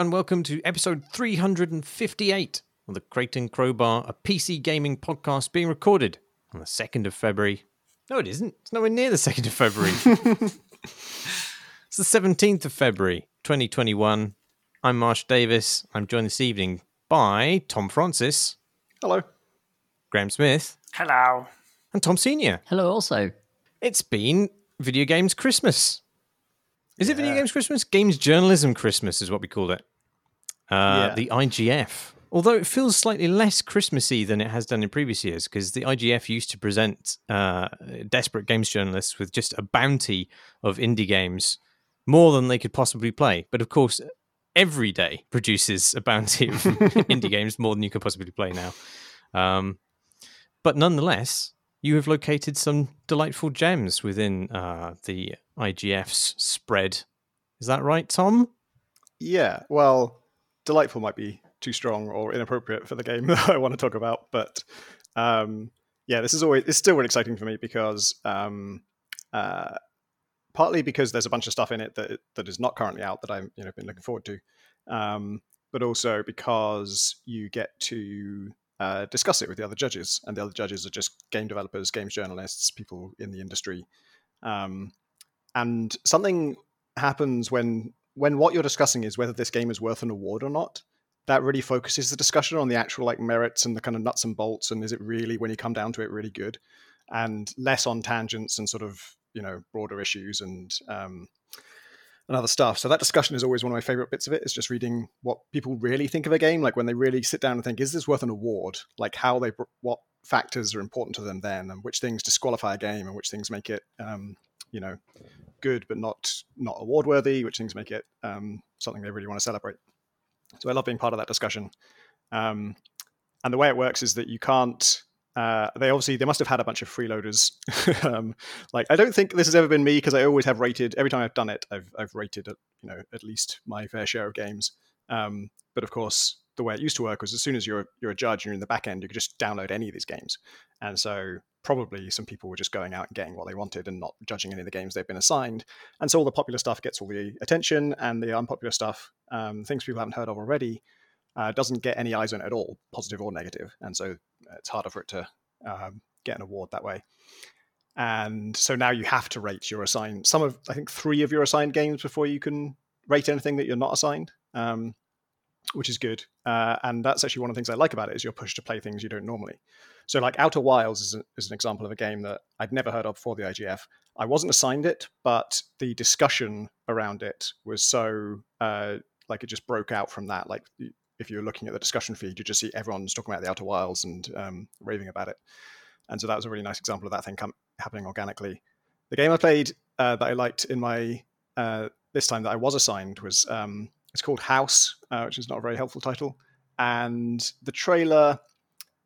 Hello and welcome to episode 358 of the Crate and Crowbar, a PC gaming podcast being recorded on the 2nd of February. No, it isn't. It's nowhere near the 2nd of February. it's the 17th of February, 2021. I'm Marsh Davis. I'm joined this evening by Tom Francis, Hello. Graham Smith, Hello. and Tom Senior. Hello, also. It's been Video Games Christmas. Is it Video Games Christmas? Games Journalism Christmas is what we called it. Uh, Yeah. The IGF. Although it feels slightly less Christmassy than it has done in previous years, because the IGF used to present uh, desperate games journalists with just a bounty of indie games, more than they could possibly play. But of course, every day produces a bounty of indie games, more than you could possibly play now. Um, but nonetheless, you have located some delightful gems within uh, the IGF's spread. Is that right, Tom? Yeah, well, delightful might be too strong or inappropriate for the game that I want to talk about, but um, yeah, this is always it's still really exciting for me because um, uh, partly because there's a bunch of stuff in it that that is not currently out that I'm you know been looking forward to, um, but also because you get to uh, discuss it with the other judges, and the other judges are just game developers, games journalists, people in the industry, um, and something happens when when what you're discussing is whether this game is worth an award or not that really focuses the discussion on the actual like merits and the kind of nuts and bolts and is it really when you come down to it really good? And less on tangents and sort of you know broader issues and um and other stuff. So that discussion is always one of my favorite bits of it is just reading what people really think of a game. Like when they really sit down and think is this worth an award? Like how they what factors are important to them then and which things disqualify a game and which things make it um you know good but not not award worthy which things make it um something they really want to celebrate so I love being part of that discussion. Um, and the way it works is that you can't. Uh, they obviously they must have had a bunch of freeloaders. um, like I don't think this has ever been me because I always have rated every time I've done it. I've I've rated at, you know at least my fair share of games. Um, but of course, the way it used to work was as soon as you're you're a judge and you're in the back end, you could just download any of these games. And so probably some people were just going out and getting what they wanted and not judging any of the games they've been assigned. And so all the popular stuff gets all the attention, and the unpopular stuff, um, things people haven't heard of already, uh, doesn't get any eyes on it at all, positive or negative. And so it's harder for it to um, get an award that way. And so now you have to rate your assigned. Some of I think three of your assigned games before you can rate anything that you're not assigned. Um, which is good. Uh, and that's actually one of the things I like about it is you're pushed to play things you don't normally. So like Outer Wilds is, a, is an example of a game that I'd never heard of before the IGF. I wasn't assigned it, but the discussion around it was so uh, like it just broke out from that. Like if you're looking at the discussion feed, you just see everyone's talking about the Outer Wilds and um, raving about it. And so that was a really nice example of that thing com- happening organically. The game I played uh, that I liked in my uh, this time that I was assigned was um, it's called House, uh, which is not a very helpful title. And the trailer,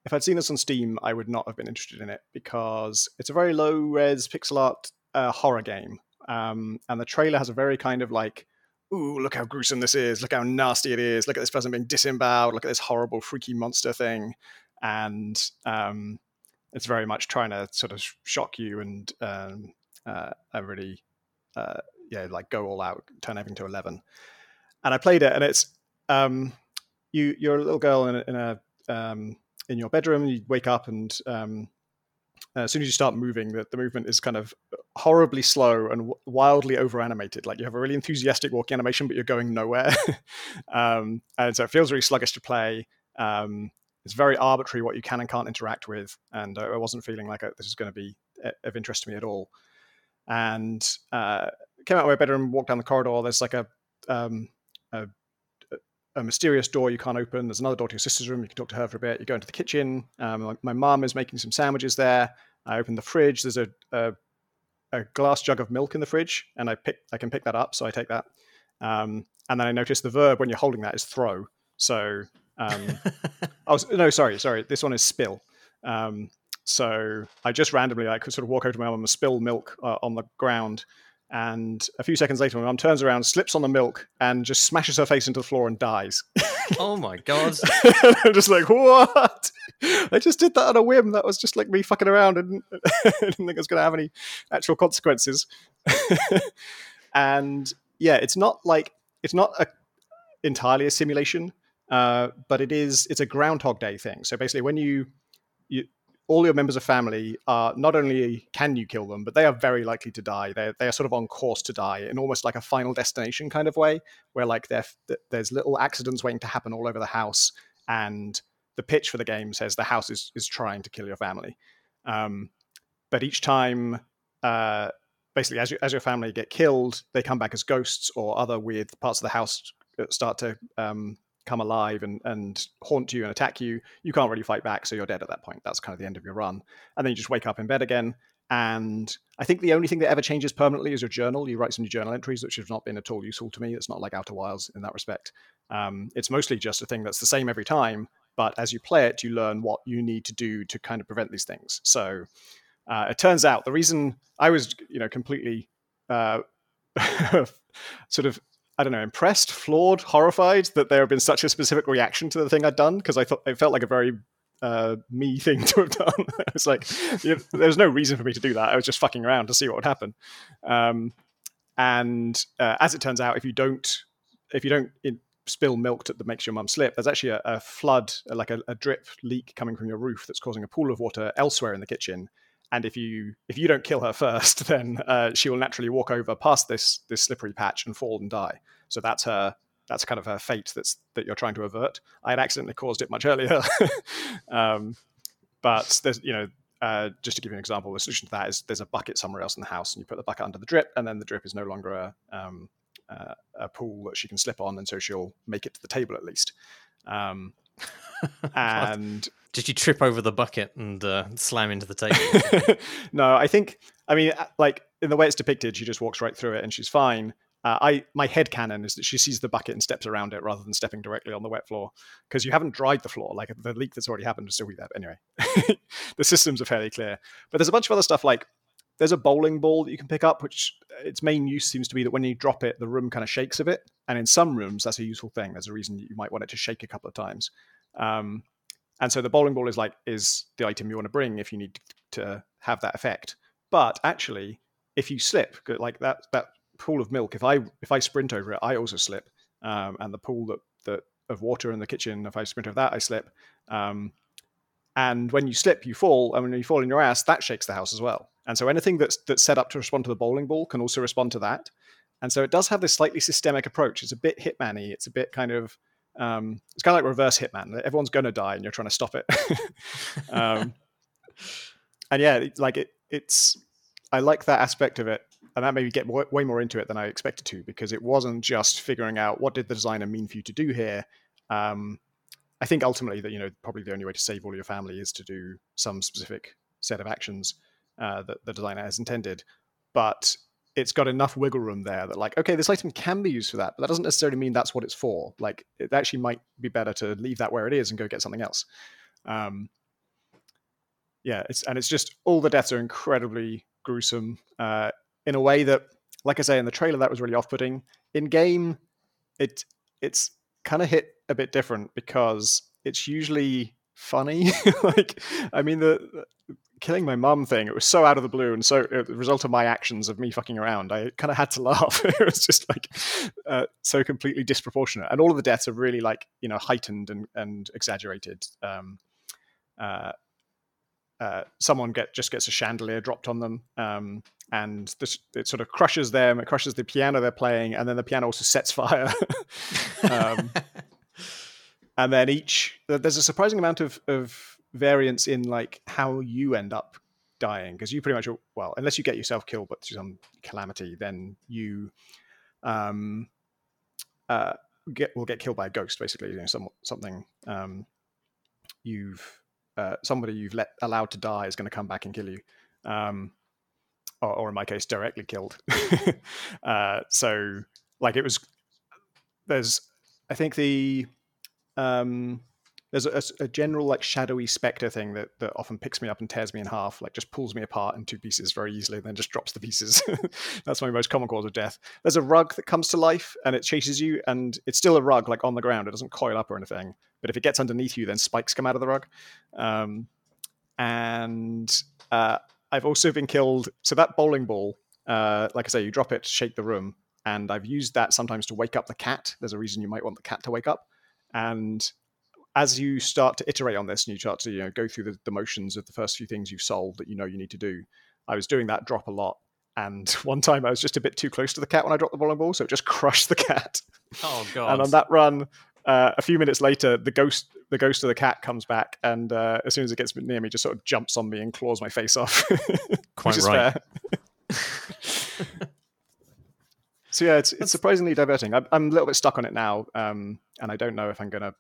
if I'd seen this on Steam, I would not have been interested in it because it's a very low res pixel art uh, horror game. Um, and the trailer has a very kind of like, ooh, look how gruesome this is. Look how nasty it is. Look at this person being disemboweled. Look at this horrible, freaky monster thing. And um, it's very much trying to sort of shock you and um, uh, really, uh, yeah, like go all out, turn everything to 11 and I played it, and it's um, you you're a little girl in a, in a um, in your bedroom. You wake up, and um, as soon as you start moving, the, the movement is kind of horribly slow and w- wildly over animated. Like you have a really enthusiastic walking animation, but you're going nowhere, um, and so it feels really sluggish to play. Um, it's very arbitrary what you can and can't interact with, and uh, I wasn't feeling like uh this is going to be uh, of interest to me at all. And uh, came out of my bedroom, walked down the corridor. There's like a um, a, a mysterious door you can't open. There's another door to your sister's room. You can talk to her for a bit. You go into the kitchen. Um, my- mum is making some sandwiches there. I open the fridge. There's a, a a glass jug of milk in the fridge, and I pick I can pick that up, so I take that. Um, and then I notice the verb when you're holding that is throw. So um, I was no sorry sorry this one is spill. Um, so I just randomly like sort of walk over to my mum and spill milk uh, on the ground. And a few seconds later, my mum turns around, slips on the milk, and just smashes her face into the floor and dies. oh my god. and I'm just like, what? I just did that on a whim. That was just like me fucking around. and I didn't think it was going to have any actual consequences. and yeah, it's not like it's not a entirely a simulation, uh, but it is it's a Groundhog Day thing. So basically, when you you all your members of family are not only can you kill them, but they are very likely to die. They they are sort of on course to die in almost like a final destination kind of way, where like there's little accidents waiting to happen all over the house, and the pitch for the game says the house is is trying to kill your family. Um, but each time, uh, basically, as you, as your family get killed, they come back as ghosts or other weird parts of the house start to um, come alive and, and haunt you and attack you, you can't really fight back, so you're dead at that point. That's kind of the end of your run. And then you just wake up in bed again. And I think the only thing that ever changes permanently is your journal. You write some new journal entries, which have not been at all useful to me. It's not like Outer Wilds in that respect. Um, it's mostly just a thing that's the same every time, but as you play it, you learn what you need to do to kind of prevent these things. So uh, it turns out the reason I was, you know, completely uh, sort of I don't know, impressed, flawed, horrified that there had been such a specific reaction to the thing I'd done because I thought it felt like a very uh, me thing to have done. I was like, you know, there was no reason for me to do that. I was just fucking around to see what would happen. Um, and uh, as it turns out, if you don't, if you don't spill milk that makes your mum slip, there's actually a, a flood, like a, a drip leak coming from your roof that's causing a pool of water elsewhere in the kitchen and if you if you don't kill her first, then uh, she will naturally walk over past this this slippery patch and fall and die. So that's her that's kind of her fate that's that you're trying to avert. I had accidentally caused it much earlier, um, but there's you know uh, just to give you an example, the solution to that is there's a bucket somewhere else in the house, and you put the bucket under the drip, and then the drip is no longer a um, uh, a pool that she can slip on, and so she'll make it to the table at least. Um, and did you trip over the bucket and uh, slam into the table? no, I think. I mean, uh, like in the way it's depicted, she just walks right through it and she's fine. Uh, I my head canon is that she sees the bucket and steps around it rather than stepping directly on the wet floor because you haven't dried the floor. Like the leak that's already happened is still be there. Anyway, the systems are fairly clear, but there's a bunch of other stuff like there's a bowling ball that you can pick up, which uh, its main use seems to be that when you drop it, the room kind of shakes a bit. And in some rooms, that's a useful thing. There's a reason you might want it to shake a couple of times. Um, and so the bowling ball is like is the item you want to bring if you need to have that effect. But actually, if you slip, like that that pool of milk, if I if I sprint over it, I also slip. Um, and the pool that, that of water in the kitchen, if I sprint over that, I slip. Um, and when you slip, you fall. And when you fall in your ass, that shakes the house as well. And so anything that's that's set up to respond to the bowling ball can also respond to that. And so it does have this slightly systemic approach. It's a bit hitman-y. It's a bit kind of um, it's kind of like reverse hitman. Everyone's going to die, and you're trying to stop it. um, and yeah, like it, it's. I like that aspect of it, and that made me get way more into it than I expected to because it wasn't just figuring out what did the designer mean for you to do here. Um, I think ultimately that you know probably the only way to save all your family is to do some specific set of actions uh, that the designer has intended. But it's got enough wiggle room there that like okay this item can be used for that but that doesn't necessarily mean that's what it's for. Like it actually might be better to leave that where it is and go get something else. Um yeah it's and it's just all the deaths are incredibly gruesome uh in a way that like i say in the trailer that was really off-putting. In game it it's kind of hit a bit different because it's usually funny. Like i mean the killing my mum thing, it was so out of the blue and so uh, the result of my actions of me fucking around. I kind of had to laugh. it was just like uh, so completely disproportionate, and all of the deaths are really like you know heightened and, and exaggerated. Um, uh, uh, someone get just gets a chandelier dropped on them, um, and this, it sort of crushes them. It crushes the piano they're playing, and then the piano also sets fire. um, and then each there's a surprising amount of of variance in like how you end up dying because you pretty much well unless you get yourself killed but through some calamity then you um uh get will get killed by a ghost basically you know some, something um you've uh, somebody you've let allowed to die is going to come back and kill you um or, or in my case directly killed. Uh so like it was there's i think the um there's a, a, general like shadowy specter thing that, that often picks me up and tears me in half, like just pulls me apart in two pieces very easily, and then just drops the pieces. That's my most common cause of death. There's a rug that comes to life and it chases you, and it's still a rug like on the ground. It doesn't coil up or anything, but if it gets underneath you, then spikes come out of the rug. Um, and uh, I've also been killed. So that bowling ball, uh, like I say, you drop it shake the room. and I've used that sometimes to wake up the cat. There's a reason you might want the cat to wake up, and as you start to iterate on this and you start to you know go through the, the motions of the first few things you've solved that you know you need to do, I was doing that drop a lot. And one time I was just a bit too close to the cat when I dropped the bowling ball, so it just crushed the cat. Oh god! And on that run, uh, a few minutes later, the ghost the ghost of the cat comes back, and uh, as soon as it gets near me, just sort of jumps on me and claws my face off. Quite right. so yeah, it's it's surprisingly diverting. I'm, I'm a little bit stuck on it now, um, and I don't know if I'm going to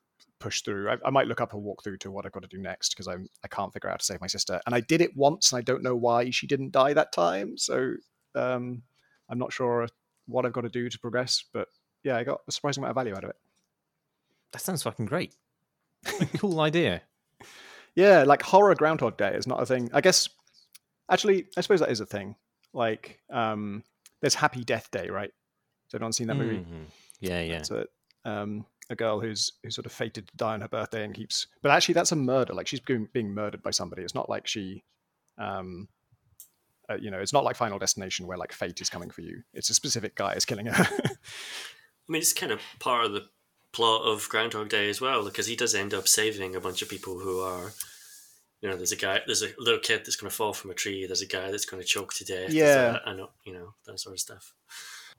push through. I, I, might look up a walkthrough to what I've got to do next because I'm I can't figure out how to save my sister, and I did it once, and I don't know why she didn't die that time. So um, I'm not sure what I've got to do to progress, but yeah, I got a surprising amount of value out of it. That sounds fucking great. cool idea. Yeah, like horror Groundhog Day is not a thing. I guess, actually, I suppose that is a thing. Like, um, there's Happy Death Day, right? Has anyone seen that movie? Mm-hmm. Yeah, yeah. It's a, um, a girl who's who's sort of fated to die on her birthday and keeps. But actually, that's a murder. Like she's being, being murdered by somebody. It's not like she, um, uh, you know, it's not like Final Destination where like fate is coming for you. It's a specific guy is killing her. I mean, it's kind of part of the plot of Groundhog Day as well, because he does end up saving a bunch of people who are, you know, there's a guy, there's a little kid that's going to fall from a tree, there's a guy that's going to choke to death, yeah, and you know that sort of stuff.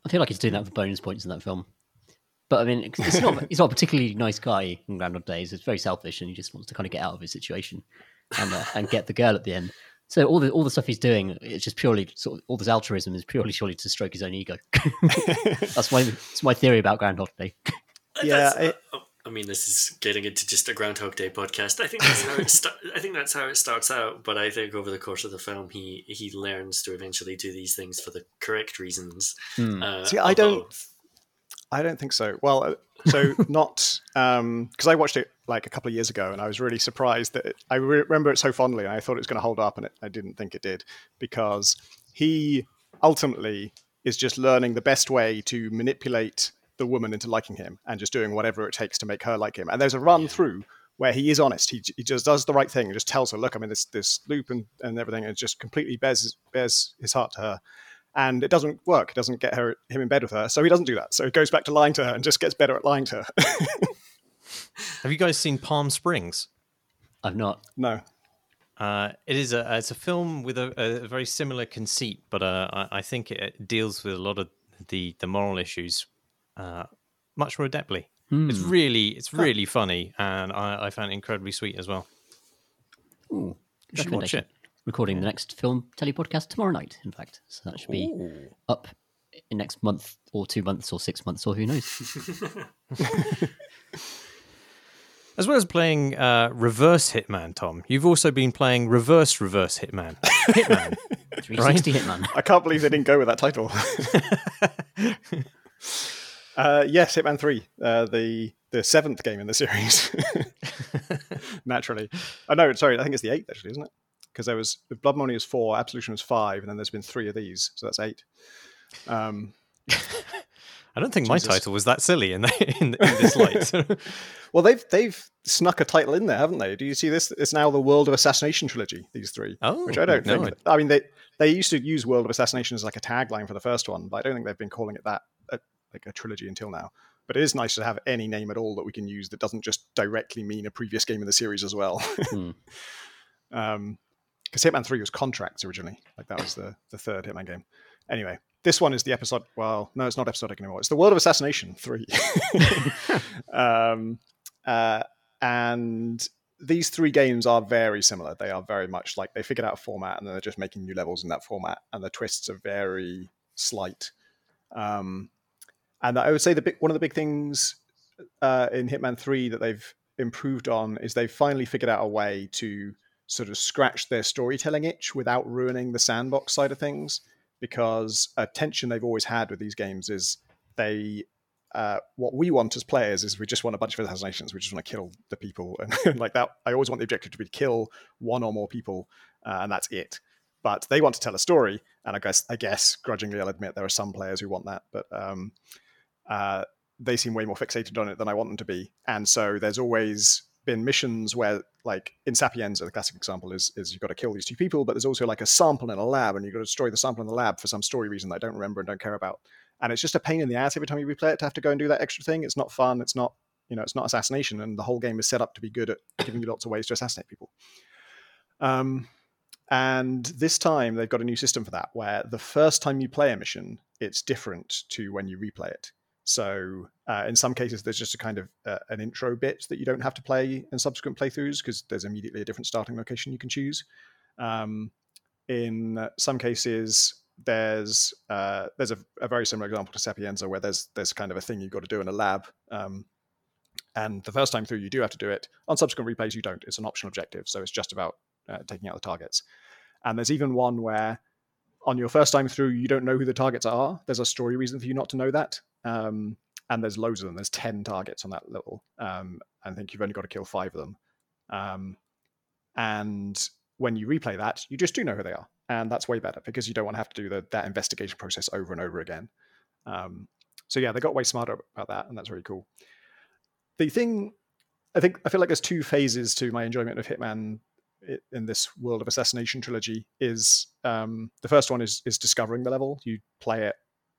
I feel like he's doing that for bonus points in that film. But I mean, it's not he's not a particularly nice guy in Groundhog Days. It's very selfish, and he just wants to kind of get out of his situation and uh, and get the girl at the end. So all the all the stuff he's doing, it's just purely sort of all this altruism is purely surely to stroke his own ego. that's my that's my theory about Groundhog Day. yeah, it, uh, I mean, this is getting into just a Groundhog Day podcast. I think that's how it sta- I think that's how it starts out. But I think over the course of the film, he he learns to eventually do these things for the correct reasons. Hmm. Uh, See, I don't. I don't think so. Well, uh, so not because um, I watched it like a couple of years ago, and I was really surprised that it, I re- remember it so fondly, and I thought it was going to hold up, and it, I didn't think it did because he ultimately is just learning the best way to manipulate the woman into liking him and just doing whatever it takes to make her like him. And there's a run through where he is honest. He, he just does the right thing and just tells her, look, I'm in this, this loop and, and everything, and just completely bears, bears his heart to her. And it doesn't work. It doesn't get her him in bed with her. So he doesn't do that. So he goes back to lying to her and just gets better at lying to her. Have you guys seen Palm Springs? I've not. No. Uh, it is a it's a film with a, a very similar conceit, but uh, I, I, think it deals with a lot of the the moral issues uh, much more adeptly. Hmm. It's really it's really funny, and I, I found it incredibly sweet as well. Ooh, you should watch it. Recording the next film telly podcast tomorrow night. In fact, so that should be Ooh. up in next month or two months or six months or who knows. As well as playing uh, Reverse Hitman, Tom, you've also been playing Reverse Reverse Hitman. Hitman. 360 right? Hitman. I can't believe they didn't go with that title. Uh, yes, Hitman Three, uh, the the seventh game in the series. Naturally, oh no, sorry, I think it's the eighth actually, isn't it? Because there was Blood Money was four, Absolution was five, and then there's been three of these, so that's eight. Um, I don't think Jesus. my title was that silly in, the, in, in this light. well, they've they've snuck a title in there, haven't they? Do you see this? It's now the World of Assassination trilogy. These three, oh, which I don't no, think. I... I mean, they they used to use World of Assassination as like a tagline for the first one, but I don't think they've been calling it that like a trilogy until now. But it is nice to have any name at all that we can use that doesn't just directly mean a previous game in the series as well. mm. um, because Hitman Three was Contracts originally, like that was the the third Hitman game. Anyway, this one is the episode. Well, no, it's not episodic anymore. It's the World of Assassination Three. um, uh, and these three games are very similar. They are very much like they figured out a format and they're just making new levels in that format, and the twists are very slight. Um, and I would say the big, one of the big things uh, in Hitman Three that they've improved on is they've finally figured out a way to sort of scratch their storytelling itch without ruining the sandbox side of things. Because a tension they've always had with these games is they uh, what we want as players is we just want a bunch of assassinations. We just want to kill the people, and like that. I always want the objective to be to kill one or more people, uh, and that's it. But they want to tell a story, and I guess, I guess, grudgingly, I'll admit there are some players who want that. But um, uh, they seem way more fixated on it than I want them to be. And so there's always been missions where, like in Sapienza, the classic example is is you've got to kill these two people, but there's also like a sample in a lab, and you've got to destroy the sample in the lab for some story reason that I don't remember and don't care about. And it's just a pain in the ass every time you replay it to have to go and do that extra thing. It's not fun. It's not you know it's not assassination, and the whole game is set up to be good at giving you lots of ways to assassinate people. Um, and this time they've got a new system for that, where the first time you play a mission, it's different to when you replay it. So uh, in some cases, there's just a kind of uh, an intro bit that you don't have to play in subsequent playthroughs because there's immediately a different starting location you can choose. Um, in some cases, there's uh, there's a, a, very similar example to Sapienza where there's there's kind of a thing you've got to do in a lab. Um, and the first time through, you do have to do it. On subsequent replays, you don't. It's an optional objective, so it's just about uh, taking out the targets. And there's even one where on your first time through, you don't know who the targets are. There's a story reason for you not to know that. Um, and there's loads of them. There's 10 targets on that level. Um, I think you've only got to kill five of them. Um, and when you replay that, you just do know who they are. And that's way better because you don't want to have to do the, that investigation process over and over again. Um, so yeah, they got way smarter about that, and that's really cool. The thing, I think, I feel like there's two phases to my enjoyment of Hitman in this world of assassination trilogy. Is um, the first one is is discovering the level. You play it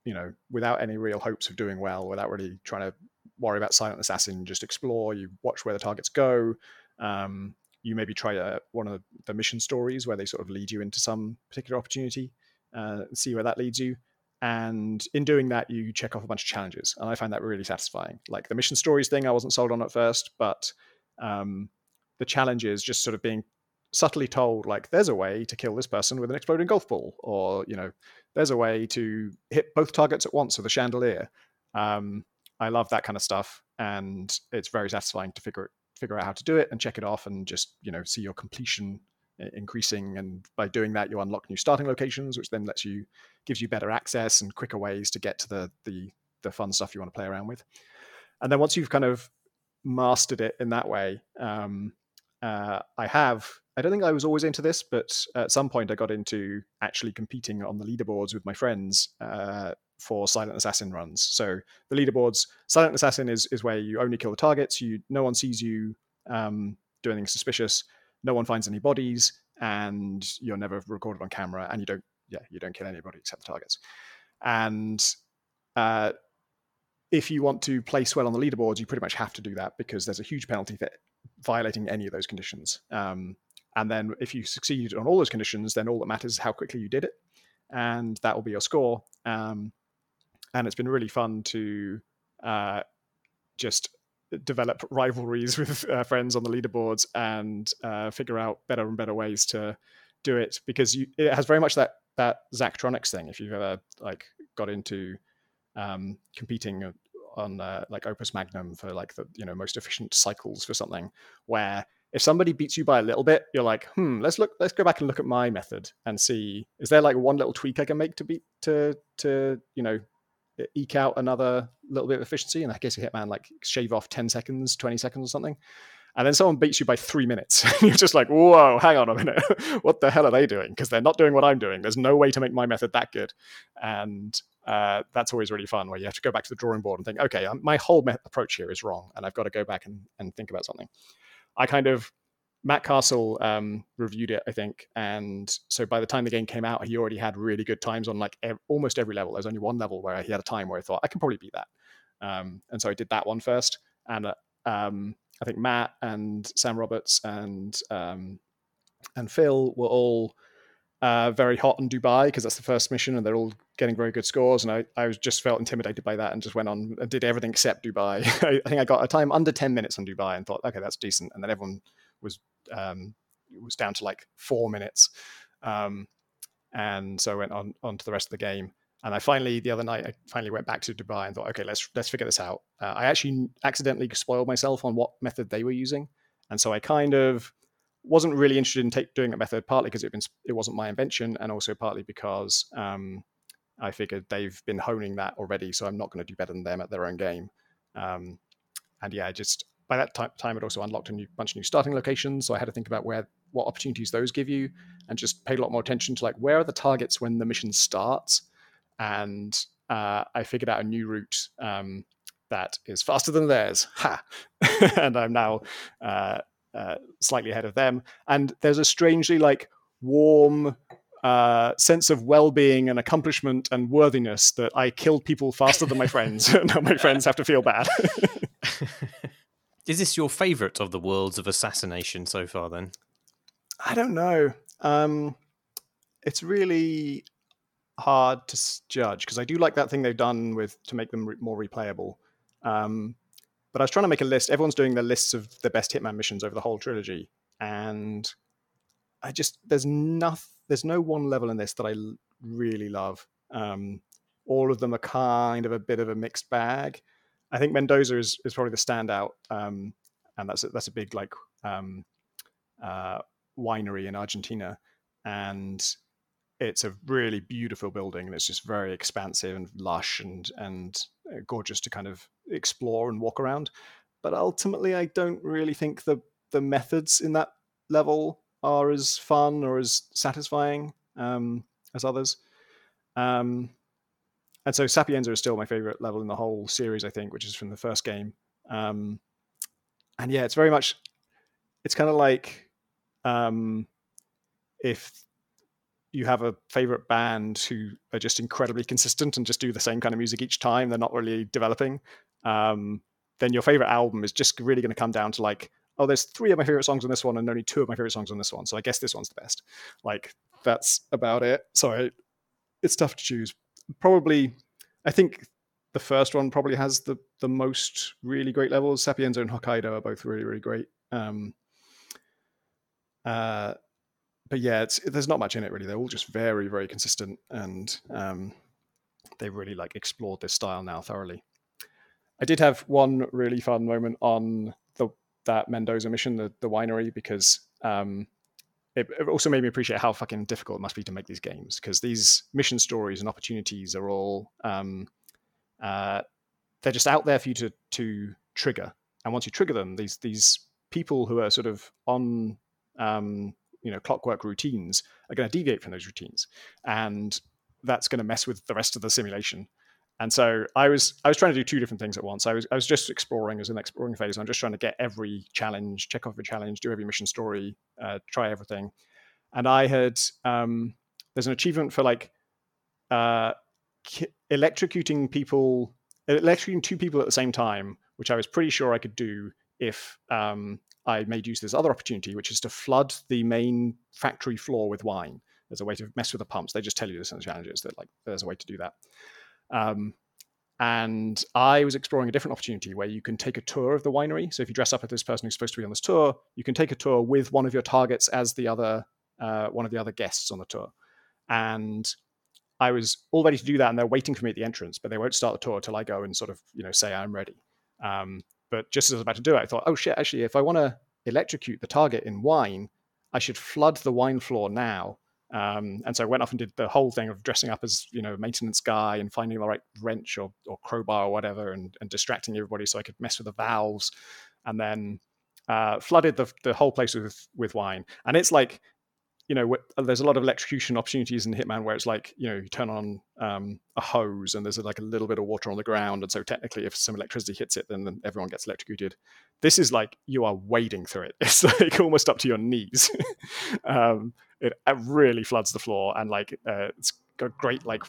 you know, without any real hopes of doing well, without really trying to worry about silent assassin, just explore. You watch where the targets go. Um, you maybe try uh, one of the mission stories where they sort of lead you into some particular opportunity, uh, see where that leads you. And in doing that, you check off a bunch of challenges, and I find that really satisfying. Like the mission stories thing, I wasn't sold on at first, but um, the challenges just sort of being subtly told like there's a way to kill this person with an exploding golf ball or you know there's a way to hit both targets at once with a chandelier um, i love that kind of stuff and it's very satisfying to figure figure out how to do it and check it off and just you know see your completion increasing and by doing that you unlock new starting locations which then lets you gives you better access and quicker ways to get to the the, the fun stuff you want to play around with and then once you've kind of mastered it in that way um, uh, I have. I don't think I was always into this, but at some point I got into actually competing on the leaderboards with my friends uh, for Silent Assassin runs. So the leaderboards, Silent Assassin is is where you only kill the targets. You no one sees you um, do anything suspicious. No one finds any bodies, and you're never recorded on camera. And you don't, yeah, you don't kill anybody except the targets. And uh, if you want to place well on the leaderboards, you pretty much have to do that because there's a huge penalty for violating any of those conditions. Um, and then if you succeed on all those conditions, then all that matters is how quickly you did it, and that will be your score. Um, and it's been really fun to uh, just develop rivalries with uh, friends on the leaderboards and uh, figure out better and better ways to do it because you, it has very much that that Zachtronics thing. If you've ever like got into um, competing on uh, like Opus Magnum for like the you know most efficient cycles for something, where if somebody beats you by a little bit, you're like, hmm, let's look, let's go back and look at my method and see is there like one little tweak I can make to beat to to you know eke out another little bit of efficiency. In that case, a Hitman like shave off ten seconds, twenty seconds or something. And then someone beats you by three minutes. you're just like, whoa, hang on a minute. what the hell are they doing? Because they're not doing what I'm doing. There's no way to make my method that good. And uh, that's always really fun where you have to go back to the drawing board and think, okay, um, my whole approach here is wrong, and I've got to go back and, and think about something. I kind of Matt Castle um, reviewed it, I think, and so by the time the game came out, he already had really good times on like ev- almost every level. There's only one level where he had a time where I thought I can probably beat that, um, and so I did that one first. And uh, um, I think Matt and Sam Roberts and um, and Phil were all uh, very hot in Dubai because that's the first mission, and they're all getting very good scores. And I, I was just felt intimidated by that and just went on and did everything except Dubai. I, think I got a time under ten minutes on Dubai and thought, okay, that's decent. And then everyone was um, was down to like four minutes, um, and so I went on on to the rest of the game. And I finally the other night I finally went back to Dubai and thought, okay, let's let's figure this out. Uh, I actually accidentally spoiled myself on what method they were using, and so I kind of wasn't really interested in take, doing that method, partly because it, it wasn't my invention, and also partly because um, I figured they've been honing that already, so I'm not going to do better than them at their own game. Um, and yeah, just by that time, it also unlocked a new bunch of new starting locations, so I had to think about where what opportunities those give you, and just paid a lot more attention to like where are the targets when the mission starts, and uh, I figured out a new route um, that is faster than theirs. Ha! and I'm now uh, uh, slightly ahead of them. And there's a strangely like warm uh, sense of well-being and accomplishment and worthiness that I killed people faster than my friends. now my friends have to feel bad. is this your favorite of the worlds of assassination so far? Then I don't know. Um, it's really hard to judge because I do like that thing they've done with to make them re- more replayable. Um, but I was trying to make a list. Everyone's doing their lists of the best Hitman missions over the whole trilogy, and I just there's nothing. There's no one level in this that I l- really love. Um, all of them are kind of a bit of a mixed bag. I think Mendoza is, is probably the standout, um, and that's a, that's a big like um, uh, winery in Argentina, and it's a really beautiful building, and it's just very expansive and lush and and uh, gorgeous to kind of explore and walk around. But ultimately, I don't really think the the methods in that level are as fun or as satisfying um, as others. Um, and so Sapienza is still my favorite level in the whole series, I think, which is from the first game. Um, and yeah, it's very much, it's kind of like um, if you have a favorite band who are just incredibly consistent and just do the same kind of music each time, they're not really developing, um, then your favorite album is just really going to come down to like, oh, there's three of my favorite songs on this one and only two of my favorite songs on this one. So I guess this one's the best. Like that's about it. So it's tough to choose. Probably, I think the first one probably has the the most really great levels. Sapienza and Hokkaido are both really really great. Um, uh, but yeah, it's there's not much in it really. They're all just very very consistent, and um, they really like explored this style now thoroughly. I did have one really fun moment on that Mendoza mission, the, the winery, because um, it, it, also made me appreciate how fucking difficult it must be to make these games because these mission stories and opportunities are all um, uh, they're just out there for you to to trigger, and once you trigger them, these these people who are sort of on um, you know clockwork routines are going to deviate from those routines, and that's going to mess with the rest of the simulation. And so I was I was trying to do two different things at once. I was I was just exploring as an exploring phase. I'm just trying to get every challenge, check off every challenge, do every mission story, uh, try everything. And I had um, there's an achievement for like uh, electrocuting people, electrocuting two people at the same time, which I was pretty sure I could do if um, I made use of this other opportunity, which is to flood the main factory floor with wine. There's a way to mess with the pumps. They just tell you this in the challenges that like there's a way to do that. Um, and I was exploring a different opportunity where you can take a tour of the winery. So if you dress up as this person who's supposed to be on this tour, you can take a tour with one of your targets as the other uh, one of the other guests on the tour. And I was all ready to do that, and they're waiting for me at the entrance, but they won't start the tour till I go and sort of you know say I'm ready. Um, but just as I was about to do it, I thought, oh shit, actually, if I want to electrocute the target in wine, I should flood the wine floor now um, and so I went off and did the whole thing of dressing up as you know maintenance guy and finding the right wrench or, or crowbar or whatever and, and distracting everybody so I could mess with the valves, and then uh, flooded the the whole place with with wine. And it's like you know, there's a lot of electrocution opportunities in Hitman where it's like, you know, you turn on um, a hose and there's like a little bit of water on the ground. And so technically, if some electricity hits it, then, then everyone gets electrocuted. This is like you are wading through it. It's like almost up to your knees. um, it, really floods the floor and like uh, it's got great like,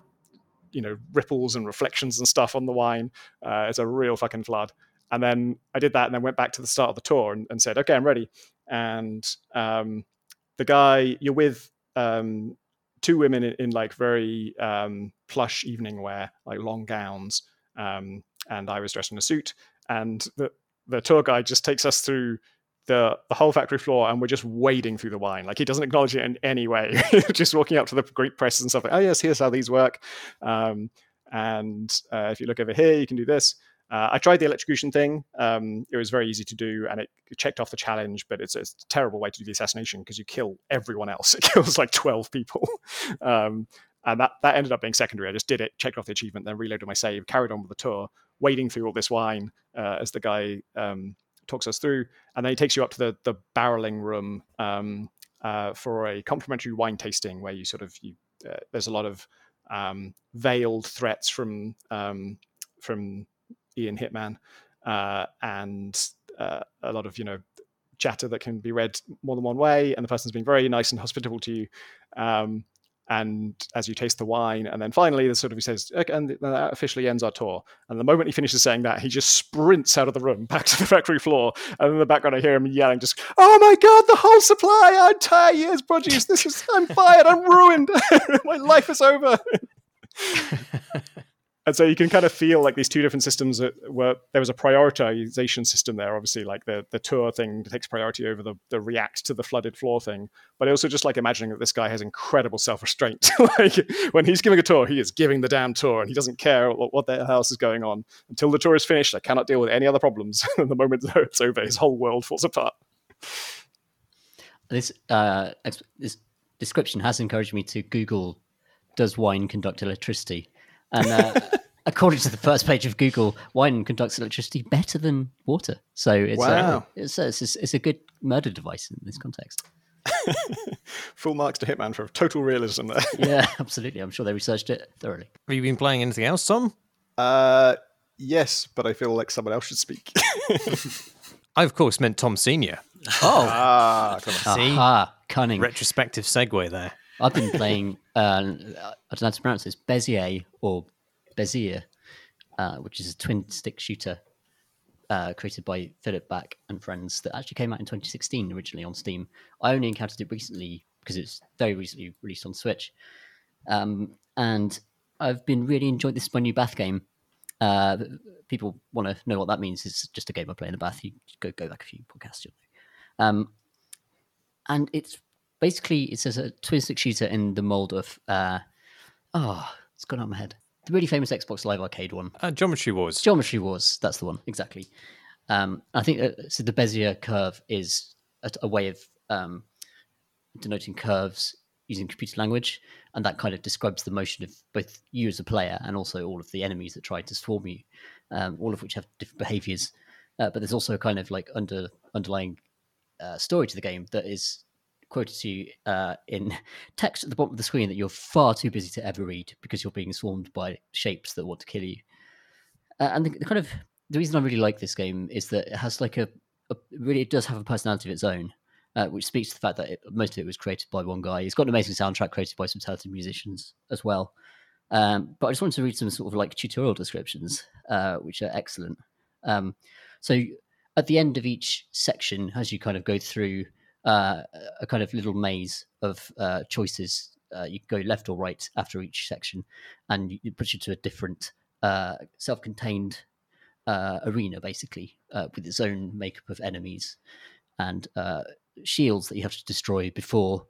you know, ripples and reflections and stuff on the wine. Uh, it's a real fucking flood. And then I did that and then went back to the start of the tour and, and said, okay, I'm ready. And um, the guy you're with um, two women in, in like very um, plush evening wear, like long gowns, um, and I was dressed in a suit. And the the tour guide just takes us through the the whole factory floor, and we're just wading through the wine. Like he doesn't acknowledge it in any way. just walking up to the Greek presses and stuff. Like, oh yes, here's how these work. Um, and uh, if you look over here, you can do this. Uh, I tried the electrocution thing. Um, it was very easy to do, and it checked off the challenge. But it's, a terrible way to do the assassination because you kill everyone else. It kills like twelve people, um, and that that ended up being secondary. I just did it, checked off the achievement, then reloaded my save, carried on with the tour, wading through all this wine uh, as the guy um, talks us through, and then he takes you up to the the barreling room um, uh, for a complimentary wine tasting where you sort of you uh, there's a lot of um, veiled threats from um, from Ian Hitman, uh, and uh, a lot of you know chatter that can be read more than one way, and the person's being very nice and hospitable to you. Um, and as you taste the wine, and then finally, the sort of he says, okay, and that officially ends our tour. And the moment he finishes saying that, he just sprints out of the room back to the factory floor. And in the background, I hear him yelling, "Just, oh my god, the whole supply, our entire year's produce. This is, I'm fired, I'm ruined, my life is over." and so you can kind of feel like these two different systems were there was a prioritization system there obviously like the the tour thing takes priority over the, the react to the flooded floor thing. But also just like imagining that this guy has incredible self-restraint. Like when he's giving a tour he is giving the damn tour and he doesn't care what, what the hell else is going on. Until the tour is finished i cannot deal with any other problems. And the moment it's over his whole world falls apart. This uh this description has encouraged me to google does wine conduct electricity and uh, according to the first page of Google, wine conducts electricity better than water. So it's, uh, wow. uh, it's, it's, it's, a good murder device in this context. Full marks to Hitman for total realism there. yeah, absolutely. I'm sure they researched it thoroughly. Have you been playing anything else, Tom? Uh, yes, but I feel like someone else should speak. I, of course, meant Tom Senior. Oh, ah, come on. See, Aha, cunning. Retrospective segue there. I've been playing. Uh, I don't know how to pronounce this. Bezier or Bezier, uh, which is a twin stick shooter uh, created by Philip Back and friends that actually came out in 2016 originally on Steam. I only encountered it recently because it's very recently released on Switch, um, and I've been really enjoying this. My new bath game. Uh, people want to know what that means. It's just a game I play in the bath. You go go back a few podcasts, you'll know. Um, and it's basically it says a twin stick shooter in the mold of uh, oh, it's gone out of my head. The really famous Xbox Live Arcade one, uh, Geometry Wars. Geometry Wars, that's the one exactly. Um, I think uh, so. The Bezier curve is a, a way of um, denoting curves using computer language, and that kind of describes the motion of both you as a player and also all of the enemies that try to swarm you, um, all of which have different behaviors. Uh, but there's also a kind of like under underlying uh, story to the game that is quoted to you uh, in text at the bottom of the screen that you're far too busy to ever read because you're being swarmed by shapes that want to kill you. Uh, and the, the, kind of the reason I really like this game is that it has like a, a really it does have a personality of its own, uh, which speaks to the fact that it, most of it was created by one guy. It's got an amazing soundtrack created by some talented musicians as well. Um, but I just wanted to read some sort of like tutorial descriptions, uh, which are excellent. Um, so at the end of each section, as you kind of go through uh, a kind of little maze of uh, choices. Uh, you go left or right after each section, and it puts you to a different uh, self-contained uh, arena, basically, uh, with its own makeup of enemies and shields that you have to destroy before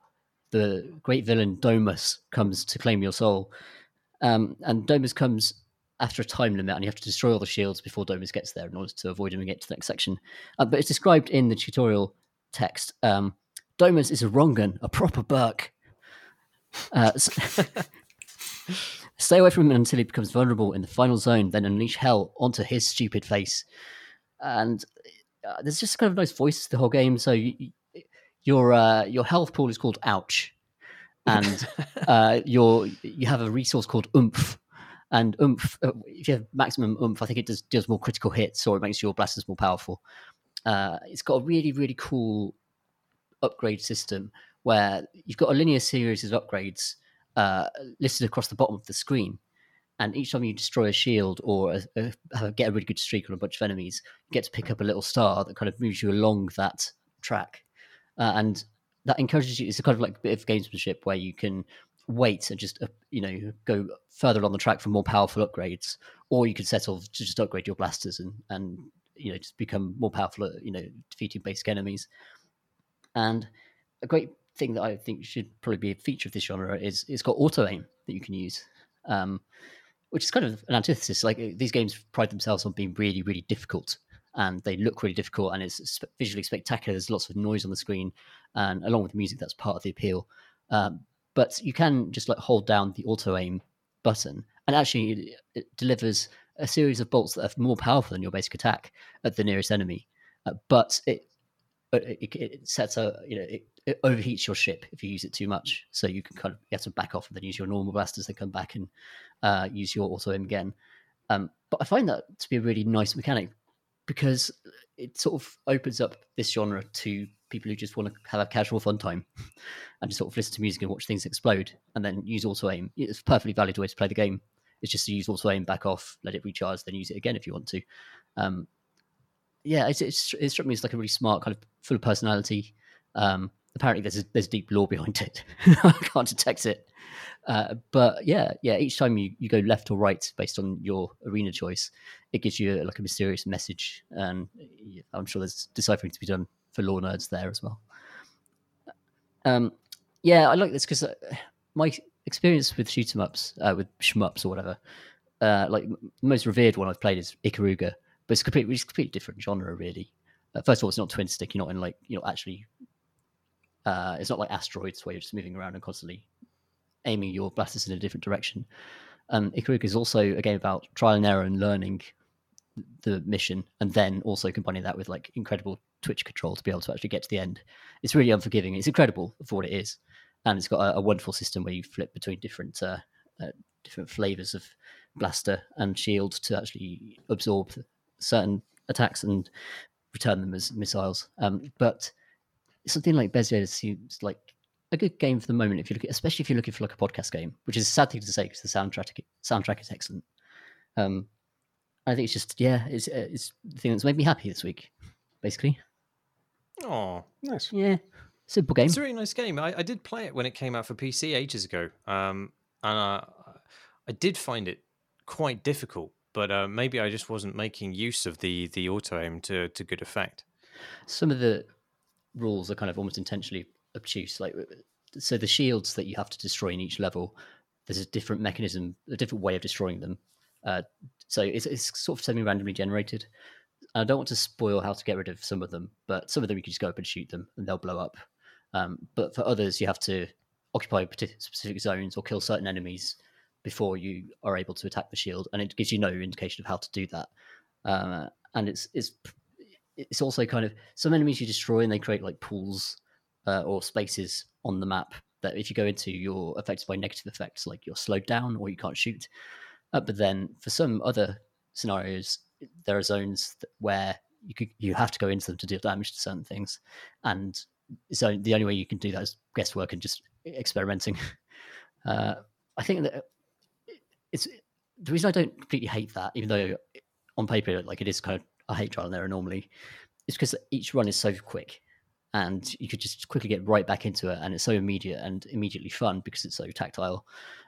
the great villain Domus comes to claim your soul. Um, and Domus comes after a time limit, and you have to destroy all the shields before Domus gets there in order to avoid him and get to the next section. Uh, but it's described in the tutorial text. Um, Domus is a wrongun, a proper Burke. Uh, stay away from him until he becomes vulnerable in the final zone, then unleash hell onto his stupid face. And uh, there's just kind of nice voice to the whole game. So you, your uh, your health pool is called Ouch, and uh, your you have a resource called Oomph. And oomph, uh, if you have maximum oomph, I think it does, does more critical hits or it makes your blasters more powerful. Uh, it's got a really really cool upgrade system where you've got a linear series of upgrades uh, listed across the bottom of the screen. And each time you destroy a shield or a, a, get a really good streak on a bunch of enemies, you get to pick up a little star that kind of moves you along that track. Uh, and that encourages you. It's a kind of like a bit of gamesmanship where you can wait and just uh, you know go further along the track for more powerful upgrades, or you can settle to just upgrade your blasters and and you know just become more powerful at you know defeating basic enemies. And a great thing that I think should probably be a feature of this genre is it's got auto aim that you can use, um, which is kind of an antithesis. Like these games pride themselves on being really really difficult. And they look really difficult, and it's visually spectacular. There's lots of noise on the screen, and along with the music, that's part of the appeal. Um, but you can just like hold down the auto aim button, and actually it delivers a series of bolts that are more powerful than your basic attack at the nearest enemy. Uh, but it, it, it sets a you know it, it, overheats your ship if you use it too much. So you can kind of you have to back off and then use your normal blasters. and come back and uh, use your auto aim again. Um, but I find that to be a really nice mechanic because it sort of opens up this genre to people who just want to have a casual fun time and just sort of listen to music and watch things explode and then use auto aim. It's a perfectly valid way to play the game. It's just to use auto aim, back off, let it recharge, then use it again if you want to. Um, yeah, it's, it's, it struck me as like a really smart kind of full of personality. Um, apparently, there's a, there's deep lore behind it. I can't detect it, uh, but yeah, yeah. Each time you, you go left or right based on your arena choice, it gives you like a mysterious message, and I'm sure there's deciphering to be done for lore nerds there as well. Um, yeah, I like this because uh, my experience with shoot 'em ups, uh, with shmups or whatever, uh, like the most revered one I've played is Ikaruga, but it's completely, it's completely different genre, really. Uh, first of all, it's not twin stick. You're not in like you're not actually. Uh, it's not like asteroids where you're just moving around and constantly aiming your blasters in a different direction. Um, Ikaruga is also a game about trial and error and learning the mission, and then also combining that with like incredible Twitch control to be able to actually get to the end. It's really unforgiving. It's incredible for what it is, and it's got a, a wonderful system where you flip between different uh, uh, different flavors of blaster and shield to actually absorb certain attacks and return them as missiles. Um, but something like Bezier seems like a good game for the moment if you look at, especially if you're looking for like a podcast game, which is a sad thing to say because the soundtrack soundtrack is excellent. Um, I think it's just yeah, it's it's the thing that's made me happy this week, basically. Oh, nice. Yeah, simple game. It's a really nice game. I, I did play it when it came out for PC ages ago, um, and uh, I did find it quite difficult. But uh, maybe I just wasn't making use of the the auto aim to to good effect. Some of the rules are kind of almost intentionally obtuse. Like so, the shields that you have to destroy in each level, there's a different mechanism, a different way of destroying them. Uh, so it's, it's sort of semi-randomly generated. I don't want to spoil how to get rid of some of them, but some of them you can just go up and shoot them and they'll blow up. Um, but for others, you have to occupy specific zones or kill certain enemies before you are able to attack the shield, and it gives you no indication of how to do that. Uh, and it's it's it's also kind of some enemies you destroy and they create like pools uh, or spaces on the map that if you go into, you're affected by negative effects, like you're slowed down or you can't shoot. Uh, but then for some other scenarios, there are zones where you could, you have to go into them to deal damage to certain things, and so the only way you can do that is guesswork and just experimenting. Uh, I think that it's the reason I don't completely hate that, even though on paper like it is kind of I hate trial and error normally, is because each run is so quick and you could just quickly get right back into it and it's so immediate and immediately fun because it's so tactile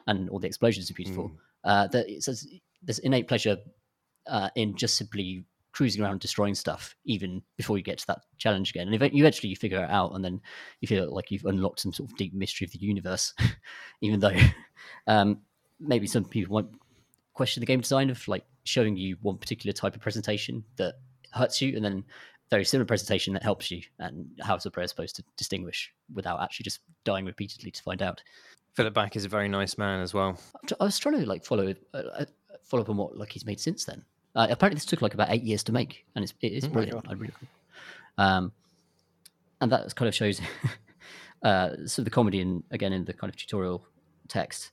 and all the explosions are beautiful mm. uh, that it says there's innate pleasure uh, in just simply cruising around destroying stuff even before you get to that challenge again. And eventually you figure it out and then you feel like you've unlocked some sort of deep mystery of the universe even though um, maybe some people won't question the game design of like showing you one particular type of presentation that hurts you and then very similar presentation that helps you and how is the player supposed to distinguish without actually just dying repeatedly to find out. Philip Back is a very nice man as well. I was trying to like follow uh, uh, follow up on what like he's made since then uh, apparently this took like about eight years to make and it's it is oh brilliant i really um and that kind of shows uh so the comedy in again in the kind of tutorial text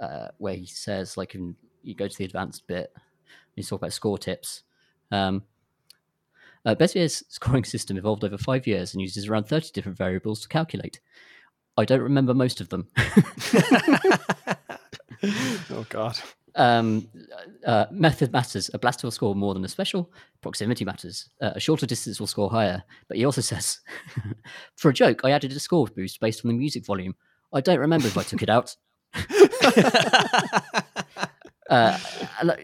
uh, where he says like in, you go to the advanced bit, and you talk about score tips. Um, uh, Bezier's scoring system evolved over five years and uses around 30 different variables to calculate. I don't remember most of them. oh, God. Um, uh, method matters. A blaster will score more than a special. Proximity matters. Uh, a shorter distance will score higher. But he also says, for a joke, I added a score boost based on the music volume. I don't remember if I took it out. uh,